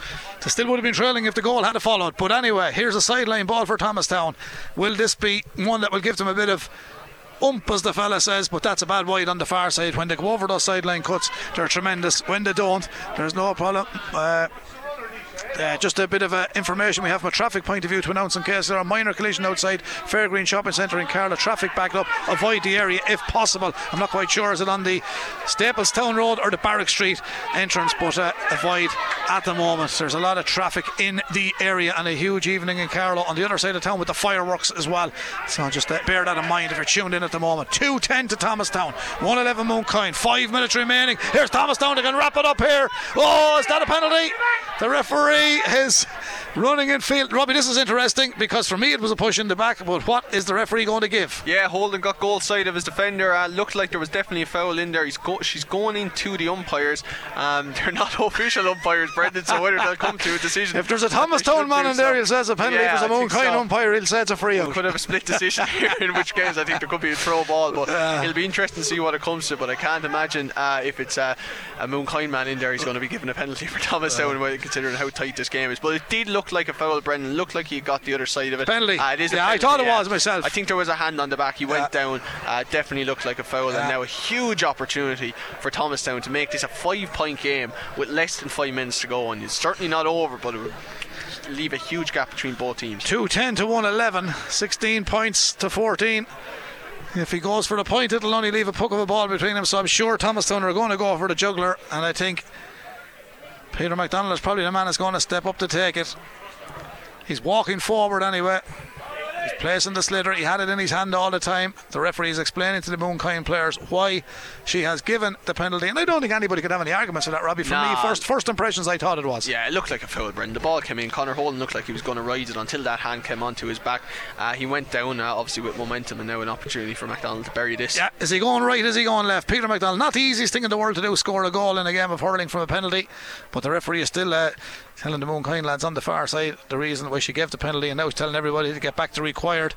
they still would have been trailing if the goal had followed. But anyway, here's a sideline ball for Thomastown. Will this be one that will give them a bit of ump, as the fella says, but that's a bad wide on the far side. When they go over those sideline cuts, they're tremendous. When they don't, there's no problem. Uh, uh, just a bit of uh, information we have from a traffic point of view to announce in case there are minor collision outside Fairgreen Shopping Centre in Carlow. Traffic backed up. Avoid the area if possible. I'm not quite sure is it on the Staplestown Road or the Barrack Street entrance, but uh, avoid at the moment. There's a lot of traffic in the area and a huge evening in Carlow on the other side of town with the fireworks as well. So just uh, bear that in mind if you're tuned in at the moment. 210 to Thomastown, 111 Mooncoin, five minutes remaining. Here's Thomastown. They can wrap it up here. Oh, is that a penalty? The referee is running in field. Robbie, this is interesting because for me it was a push in the back, but what is the referee going to give? Yeah, Holden got goal side of his defender. Uh, looked like there was definitely a foul in there. He's go- she's going into the umpires. Um, they're not official umpires, Brendan, so whether they'll come to a decision. If there's a Thomastown man in there, he'll say it's a penalty. Yeah, if there's a Mooncoin so. umpire, he'll say it's a free out. We could have a split decision here, in which case I think there could be a throw ball, but uh, it'll be interesting to see what it comes to. But I can't imagine uh, if it's a, Mooncoin man in there, he's going to be given a penalty for Thomastown, uh, considering how tight this game is. But it did look like a foul, Brendan. Looked like he got the other side of it. Penalty. Uh, it is yeah, penalty, I thought it yeah. was myself. I think there was a hand on the back. He went down. Uh, definitely looked like a foul, and now a huge opportunity for Thomastown to make this a five-point game with less than five minutes to go. And it's certainly not over, but it would leave a huge gap between both teams. 210 to 111, 16 points to 14 If he goes for the point, it'll only leave a puck of a ball between them. So I'm sure Thomastown are going to go for the juggler, and I think Peter McDonald is probably the man that's going to step up to take it. He's walking forward anyway. He's placing the sliotar. He had it in his hand all the time. The referee is explaining to the Mooncoin players why she has given the penalty. And I don't think anybody could have any arguments with that, Robbie. For me, first first impressions, I thought it was. Yeah, it looked like a foul, Brendan. The ball came in. Connor Holden looked like he was going to ride it until that hand came onto his back. Uh, he went down, uh, obviously, with momentum, and now an opportunity for McDonald to bury this. Yeah, is he going right? Is he going left? Peter McDonald, not the easiest thing in the world to do, score a goal in a game of hurling from a penalty, but the referee is still uh, telling the Mooncoin lads on the far side the reason why she gave the penalty, and now he's telling everybody to get back to required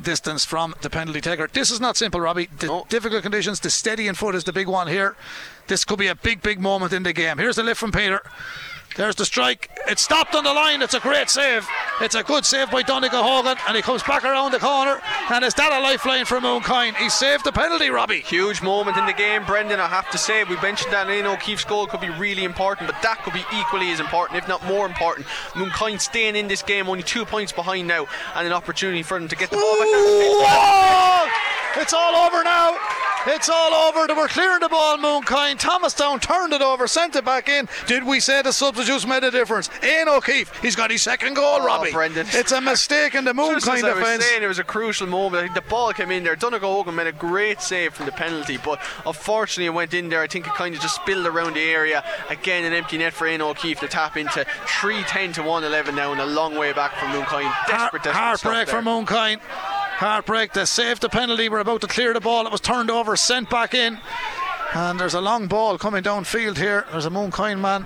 distance from the penalty taker. This is not simple, Robbie. The No. difficult conditions, the steadying foot is the big one here. This could be a big, big moment in the game. Here's the lift from Peter. There's the strike. It's stopped on the line. It's a great save. It's a good save by Donncha Hogan, and he comes back around the corner. And is that a lifeline for Mooncoin? He saved the penalty, Robbie. Huge moment in the game, Brendan. I have to say, we mentioned that Éanna O'Keefe's goal could be really important, but that could be equally as important, if not more important. Mooncoin staying in this game, only two points behind now, and an opportunity for them to get the ball back. It's all over now. It's all over. They were clearing the ball, Mooncoin. Thomastown turned it over, sent it back in. Did we say the substitutes made a difference? Éanna O'Keefe, he's got his second goal, oh, Robbie. Oh, Brendan. It's a mistake in the Just Mooncoin I was defence. saying, it was a crucial moment. I think the ball came in there. Donncha Hogan made a great save from the penalty, but unfortunately it went in there. I think it kind of just spilled around the area. Again, an empty net for Éanna O'Keefe to tap into 310 to 111 now, and a long way back from Mooncoin. Desperate, desperate Heartbreak for there. Heartbreak. They saved the penalty. We're about to clear the ball. It was turned over, sent back in. And there's a long ball coming downfield here. There's a Mooncoin man.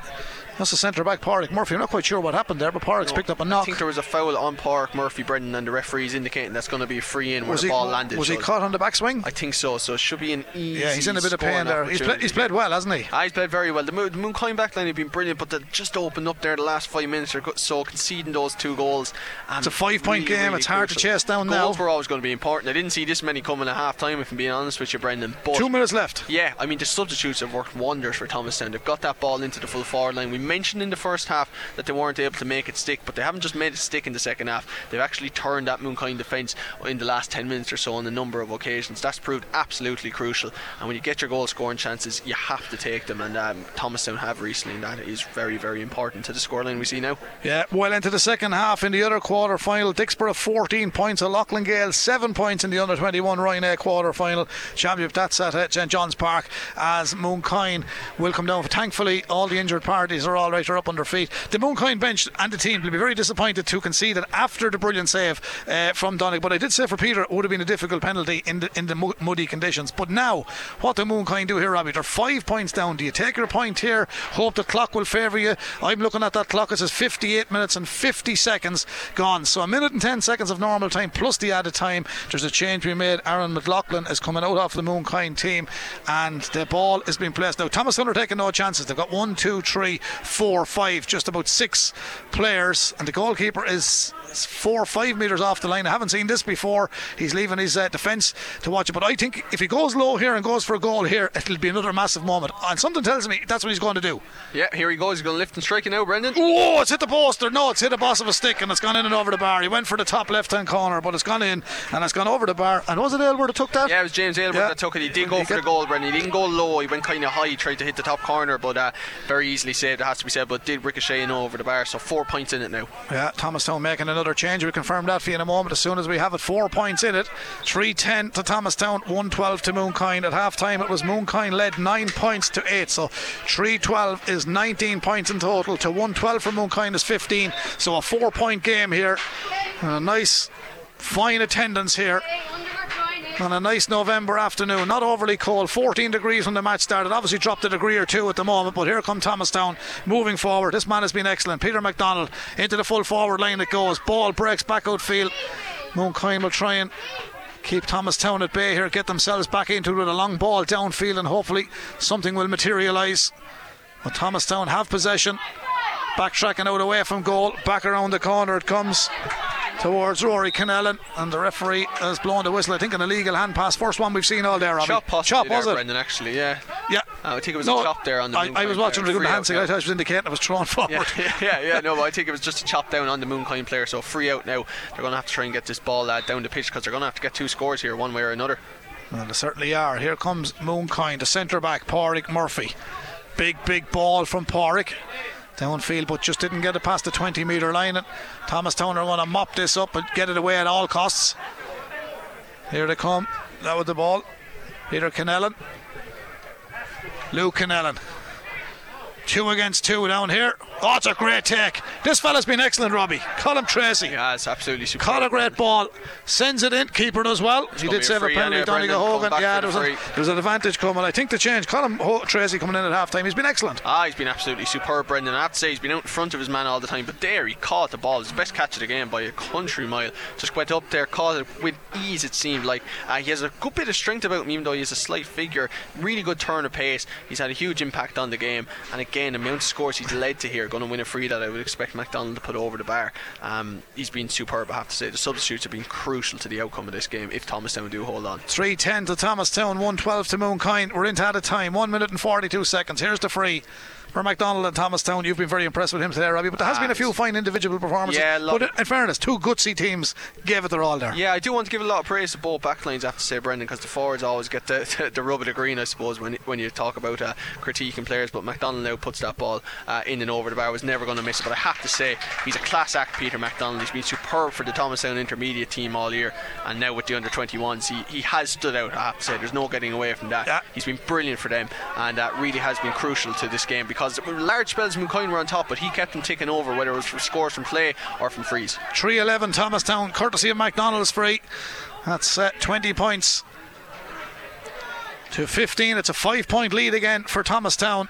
That's the centre back, Pádraig Murphy. I'm not quite sure what happened there, but Pádraig's picked up a knock. I think there was a foul on Pádraig Murphy Brendan, and the referee's indicating that's going to be a free in where Was the he, ball landed. was he caught on the backswing? I think so. So it should be an easy. Yeah, he's in a bit of pain there. He's, play, he's played well, hasn't he? Ah, he's played very well. The, Mo- the Mooncoin backline have been brilliant, but they just opened up there the last five minutes so, conceding those two goals. Um, It's a five-point game. It's hard to chase down now. Goals were always going to be important. I didn't see this many coming at half time, if I'm being honest with you, Brendan. But Two minutes left. yeah, I mean the substitutes have worked wonders for Thomastown. They've got that ball into the full forward line. We mentioned in the first half that they weren't able to make it stick, but they haven't just made it stick in the second half. They've actually turned that Mooncoin defence in the last 10 minutes or so on a number of occasions. That's proved absolutely crucial. And when you get your goal scoring chances, you have to take them. And um, Thomastown have recently, and that is very, very important to the scoreline we see now. Yeah, well into the second half in the other quarter final. Dicksboro 14 points, Loughlin Gael 7 points in the under 21 Ryanair quarter final. Championship that's at uh, St John's Park as Mooncoin will come down. Thankfully, all the injured parties are all right, are up on their feet. The Mooncoin bench and the team will be very disappointed to concede it after the brilliant save uh, from Donncha. But I did say for Peter, it would have been a difficult penalty in the, in the muddy conditions. But now, what do Mooncoin do here, Robbie? They're five points down. Do you take your point here? Hope the clock will favour you. I'm looking at that clock. It says 58 minutes and 50 seconds gone. So a minute and 10 seconds of normal time plus the added time. There's a change we made. Aaron McLaughlin is coming out off the Mooncoin team, and the ball is being placed now. Thomas Hunter taking no chances. They've got one, two, three, four, five, just about six players, and the goalkeeper is four or five metres off the line. I haven't seen this before. He's leaving his uh, defence to watch it. But I think if he goes low here and goes for a goal here, it'll be another massive moment. And something tells me that's what he's going to do. Yeah, here he goes. He's going to lift and strike it now, Brendan. Oh, it's hit the post. Or no, it's hit the boss of a stick and it's gone in and over the bar. He went for the top left hand corner, but it's gone in and it's gone over the bar. And was it Aylward that took that? Yeah, it was James Aylward Yeah. that took it. He did go he for the goal, Brendan. He didn't go low. He went kind of high, tried to hit the top corner, but uh, very easily saved. It has to be said, but did ricochet in over the bar. So four points in it now. Yeah, Thomas Thomastown making another change. We confirm that for you in a moment as soon as we have it. Four points in it. 310 to Thomastown, 112 to Mooncoin. At half time, it was Mooncoin led nine points to eight. So 312 is 19 points in total to 112 for Mooncoin is 15. So a four point game here. And a nice, fine attendance here. On a nice November afternoon. Not overly cold, 14 degrees when the match started. Obviously dropped a degree or two at the moment, but here come Thomastown moving forward. This man has been excellent. Peter McDonald into the full forward line it goes. Ball breaks back outfield. Mooncoin will try and keep Thomastown at bay here, get themselves back into it with a long ball downfield, and hopefully something will materialise. But Thomastown have possession. Backtracking out away from goal. Back around the corner it comes towards Rory Kennellan. And the referee has blown the whistle. I think an illegal hand pass. First one we've seen all day. Robbie. Chop possibly Chop, was it? Brendan, actually, yeah. Yeah. Uh, I think it was No, a chop there on the I, I was watching the good hand signal. I thought it was indicating it was thrown forward. Yeah, yeah, yeah, no, but I think it was just a chop down on the Mooncoin player. So free out now. They're going to have to try and get this ball uh, down the pitch because they're going to have to get two scores here, one way or another. Well, they certainly are. Here comes Mooncoin, the centre back, Pádraig Murphy. Big, big ball from Pádraig. Downfield, but just didn't get it past the 20 metre line. And Thomastown are going to mop this up and get it away at all costs. Here they come. That with the ball. Peter Kennellan. Luke Canellan. Two against two down here. Oh, it's a great take. This fella's been excellent, Robbie. Colin Tracy. Yeah, it's absolutely super. Caught a great ball, sends it in, keeper does well. he did save a penalty, Donncha Hogan. Yeah, there was, the a, there was an advantage coming. I think the change, Colin Ho- Tracy coming in at half time, he's been excellent. Ah, he's been absolutely superb, Brendan. I have to say, he's been out in front of his man all the time. But there, he caught the ball. His best catch of the game by a country mile. Just went up there, caught it with ease, it seemed like. Uh, he has a good bit of strength about him, even though he has a slight figure. Really good turn of pace. He's had a huge impact on the game. And again, the amount of scores he's led to here, going to win a free that I would expect McDonald to put over the bar. Um, he's been superb, I have to say. The substitutes have been crucial to the outcome of this game if Thomastown do hold on. 310 to Thomastown, 112 to Mooncoin. We're into out of time, 1 minute and 42 seconds. Here's the free. For McDonald and Thomastown, you've been very impressed with him today, Robbie. But there has Ah, been a few fine individual performances. Yeah, but in fairness, two gutsy teams gave it their all there. Yeah, I do want to give a lot of praise to both backlines, I have to say, Brendan, because the forwards always get the, the, the rub of the green, I suppose, when when you talk about uh, critiquing players. But McDonald now puts that ball uh, in and over the bar. Was never going to miss it. But I have to say, he's a class act, Peter McDonald. He's been superb for the Thomastown intermediate team all year, and now with the under 21s, he, he has stood out. I have to say, there's no getting away from that. Yeah. He's been brilliant for them, and uh, really has been crucial to this game because large spells Mooncoin were on top, but he kept them ticking over, whether it was from scores from play or from frees. 311 Thomastown, courtesy of McDonald's free. That's uh, 20 points to 15. It's a five point lead again for Thomastown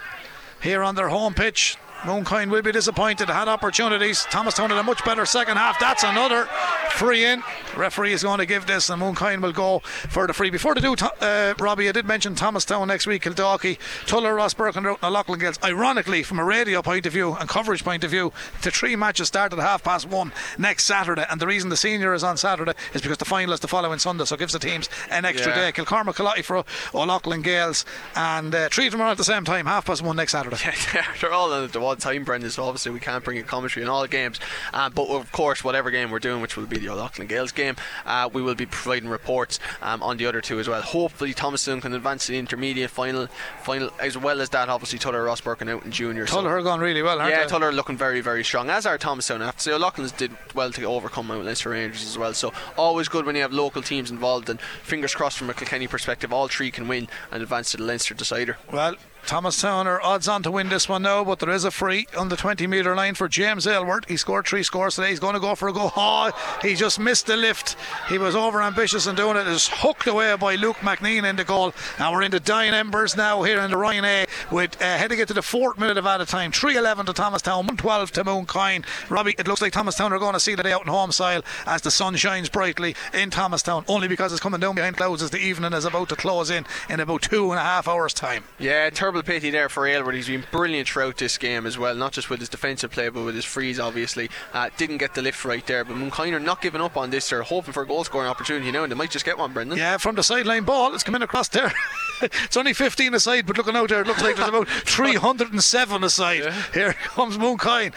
here on their home pitch. Mooncoin will be disappointed. Had opportunities. Thomastown had a much better second half. That's another free in. referee is going to give this, and Mooncoin will go for the free. Before they do, uh, Robbie, I did mention Thomas Thomastown next week, Kildalkey, Tullogher, Ross Burke, and Loughlin Gaels. Ironically, from a radio point of view and coverage point of view, the three matches start at half past one next Saturday. And the reason the senior is on Saturday is because the final is the following Sunday, so it gives the teams an extra Yeah. day. Kilcormac, Killoughey for O'Loughlin Gaels, and uh, three of them are at the same time, half past one next Saturday. Yeah, they're all on at the time, Brendan. So obviously we can't bring a commentary in all games. Um, but of course, whatever game we're doing, which will be the O'Loughlin Gaels game, uh, we will be providing reports um, on the other two as well. Hopefully, Thomastown can advance to the intermediate final, final as well as that. Obviously, Tullogher Ross Burke and out in junior. so- Tullogher are going really well, aren't yeah, they? Tullogher are looking very, very strong, as are. I have to say, O'Loughlin's did well to overcome Mount Leinster Rangers as well. So, always good when you have local teams involved. And fingers crossed from a Kilkenny perspective, all three can win and advance to the Leinster decider. Well, Thomastown are odds on to win this one now, but there is a free on the 20 metre line for James Aylward. He scored three scores today. He's going to go for a goal. Oh, he just missed the lift. He was over ambitious in doing it. It's hooked away by Luke McNean in the goal. And we're into dying embers now here in the Ryan A with uh, heading into the fourth minute of added time. 3 11 to Thomastown, 112 to Mooncoin. Robbie, it looks like Thomastown are going to see the day out in home soil as the sun shines brightly in Thomastown, only because it's coming down behind clouds as the evening is about to close in in about two and a half hours' time. Yeah, terrible pity there for Aylward. He's been brilliant throughout this game as well, not just with his defensive play, but with his frees, obviously. Uh, didn't get the lift right there, but are not giving up on this. They're hoping for a goal scoring opportunity now, and they might just get one, Brendan. Yeah, from the sideline ball, it's coming across there. it's only 15 aside, but looking out there, it looks like there's about 307 aside. Here comes Mooncoin.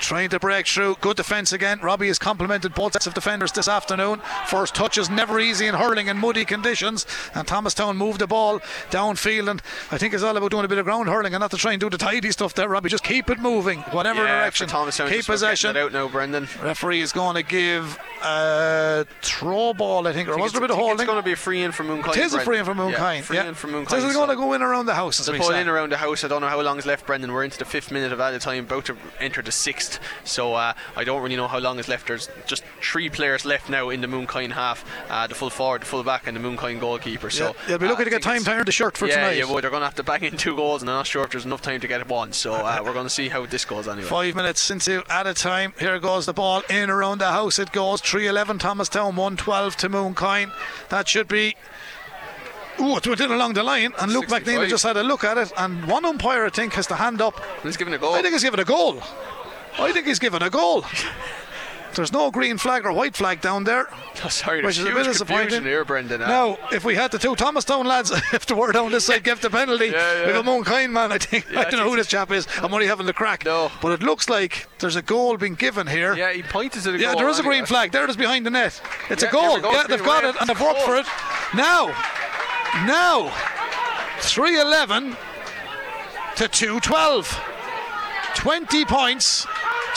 Trying to break through. Good defence again. Robbie has complimented both sets of defenders this afternoon. First touch is never easy in hurling in muddy conditions. And Thomastown moved the ball downfield. And I think it's all about doing a bit of ground hurling and not to try and do the tidy stuff there, Robbie. Just keep it moving, whatever Yeah, direction. Thomastown, keep just we're getting possession. out now, Brendan. Referee is going to give a throw ball, I think, or I think was there a bit of holding? It's going to be a free in for Mooncoin. It is a free in from Mooncoin. Yeah, free in from Mooncoin. This is going to go in around the house. They'll we in around the house. I don't know how long is left, Brendan. We're into the fifth minute of added time, about to enter the sixth. So uh, I don't really know how long is left. There's just three players left now in the Mooncoin half: uh, the full forward, the full back, and the Mooncoin goalkeeper. So Yeah, they'll be uh, looking to get time earn the shirt for yeah, tonight. yeah, well, they're going to have to bang in two goals, and I'm not sure if there's enough time to get one. So uh, we're going to see how this goes anyway. Five minutes into added time. Here goes the ball in around the house. It goes 311 Thomastown, 112 to Mooncoin. That should be. Ooh, it went in along the line, and Luke 65. McNeil just had a look at it. And one umpire, I think, has the hand up. He's giving a goal. I think he's given a goal. I think he's given a goal. There's no green flag or white flag down there. Sorry, which is a bit disappointing. here, Brendan. Uh, Now, if we had the two Thomastown lads, if they were down this side, give the penalty. Yeah, yeah. With a Mooncoin man, I think. Yeah, I don't know who this chap is. I'm only having the crack. No. But it looks like there's a goal being given here. Yeah, he pointed to the Yeah, goal. there is a green flag. There it is behind the net. It's Yeah, a goal. we. Yeah, they've got it and they've worked Oh. for it. Now, now, 311 to 212. 20 points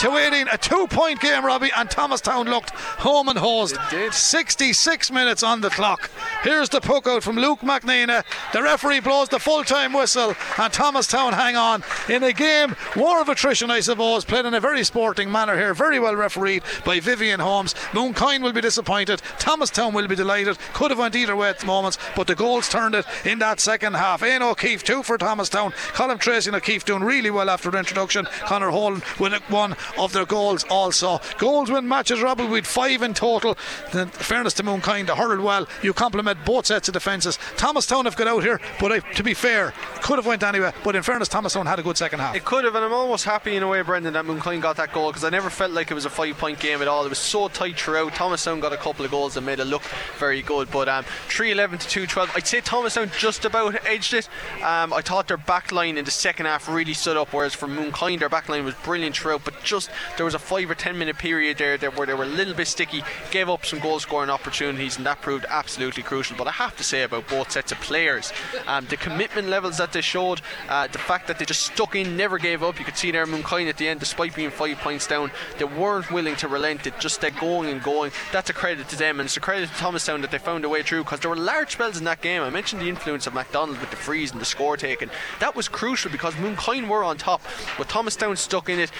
to 18. A two point game, Robbie, and Thomastown looked home and hosed. It did. 66 minutes on the clock. Here's the puck out from Luke McNeena. The referee blows the full time whistle, and Thomastown hang on in a game, war of attrition, I suppose, played in a very sporting manner here. Very well refereed by Vivian Holmes. Mooncoin will be disappointed. Thomastown will be delighted. Could have went either way at the moments, but the goals turned it in that second half. Ian O'Keefe, two for Thomastown. Colin Tracy and O'Keefe doing really well after the introduction. Connor Holden with one of their goals also. Goals win matches, Robbie, with five in total. In fairness to Mooncoin, they hurled well. You compliment both sets of defences. Thomastown have got out here, but I, to be fair, could have went anywhere. But in fairness, Thomastown had a good second half. It could have, and I'm almost happy in a way, Brendan, that Mooncoin got that goal because I never felt like it was a five point game at all. It was so tight throughout. Thomastown got a couple of goals that made it look very good, but um, 311 to 212. I'd say Thomastown just about edged it. Um, I thought their back line in the second half really stood up, whereas for Mooncoin, their back line was brilliant throughout, but just there was a five or ten minute period there, where they were a little bit sticky, gave up some goal scoring opportunities, and that proved absolutely crucial. But I have to say about both sets of players, um, the commitment levels that they showed, uh, the fact that they just stuck in, never gave up. You could see there Mooncoin at the end, despite being five points down, they weren't willing to relent. It just stayed going and going. That's a credit to them, and it's a credit to Thomastown that they found a way through because there were large spells in that game. I mentioned the influence of McDonald with the frees and the score taken. That was crucial because Mooncoin were on top, but Thomastown stuck in it.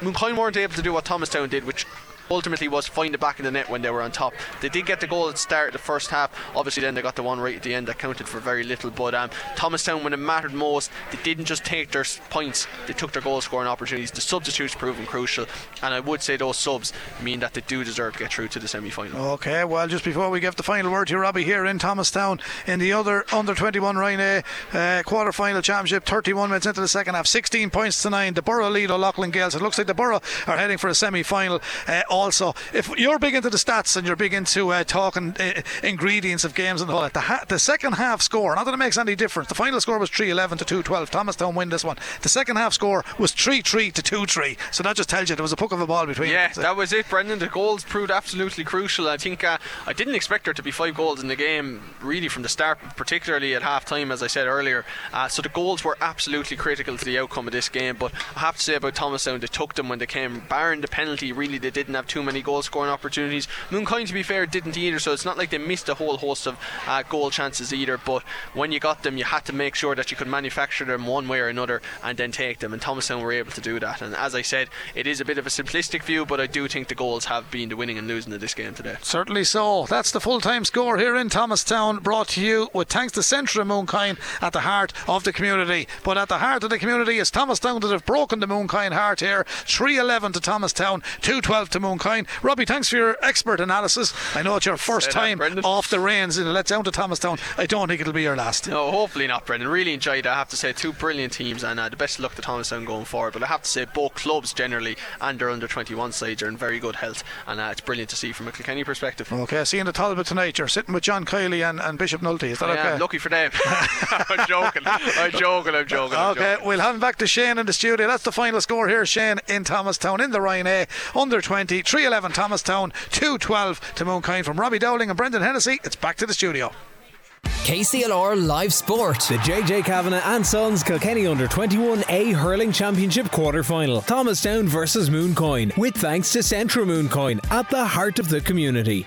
Mooncoin weren't able to do what Thomastown did, which ultimately was find it back in the net when they were on top. They did get the goal at the start of the first half. Obviously, then they got the one right at the end that counted for very little. But um, Thomastown, when it mattered most, they didn't just take their points; they took their goal scoring opportunities. The substitutes proven crucial, and I would say those subs mean that they do deserve to get through to the semi-final. Okay, well, just before we give the final word to Robbie here in Thomastown in the other under 21 Rhine A uh, quarter final championship, 31 minutes into the second half, 16 points to 9. The Borough lead O'Loughlin Gaels. It looks like the Borough are heading for a semi final. Uh, also, if you're big into the stats and you're big into uh, talking uh, ingredients of games and all that, the, ha- the second half score, not that it makes any difference, the final score was 311 to 212. Thomastown win this one. The second half score was 3 3 to 2 3. So that just tells you there was a puck of a ball between Yeah, that was it, Brendan. The goals proved absolutely crucial. I think uh, I didn't expect there to be five goals in the game, really from the start, particularly at half time, as I said earlier. Uh, so the goals were absolutely critical to the outcome of this game. But I have to say about Thomastown, they took them when they came. Barring the penalty, really, they didn't have too many goal scoring opportunities. Mooncoin, to be fair, didn't either. So it's not like they missed a whole host of uh, goal chances either. But when you got them, you had to make sure that you could manufacture them one way or another and then take them. And Thomastown were able to do that. And as I said, it is a bit of a simplistic view, but I do think the goals have been the winning and losing of this game today. Certainly so. That's the full time score here in Thomastown, brought to you with thanks to Centra Mooncoin at the heart of the community. But at the heart of the community is Thomastown that have broken the Mooncoin heart here. 311 to Thomastown, 212 to Mooncoin. Robbie, thanks for your expert analysis. I know it's your first that, time Brendan. off the reins and let down to Thomastown. I don't think it'll be your last. No, hopefully not, Brendan. Really enjoyed it. I have to say, two brilliant teams, and uh, the best of luck to Thomastown going forward. But I have to say, both clubs generally and their under 21 sides are in very good health, and uh, it's brilliant to see from a Kilkenny perspective. Okay, seeing the Talbot tonight. You're sitting with John Kiely and, and Bishop Nulty. Is that Yeah, okay? lucky for them. I'm joking. I'm joking. I'm joking. I'm Okay, joking. we'll have him back to Shane in the studio. That's the final score here, Shane, in Thomastown, in the Ryan A. Under 20, 311 Thomastown, 212 to Mooncoin. From Robbie Dowling and Brendan Hennessy, it's back to the studio. KCLR Live Sport. The JJ Kavanagh and Sons Kilkenny Under 21A Hurling Championship quarter final. Thomastown versus Mooncoin. With thanks to Centra Mooncoin at the heart of the community.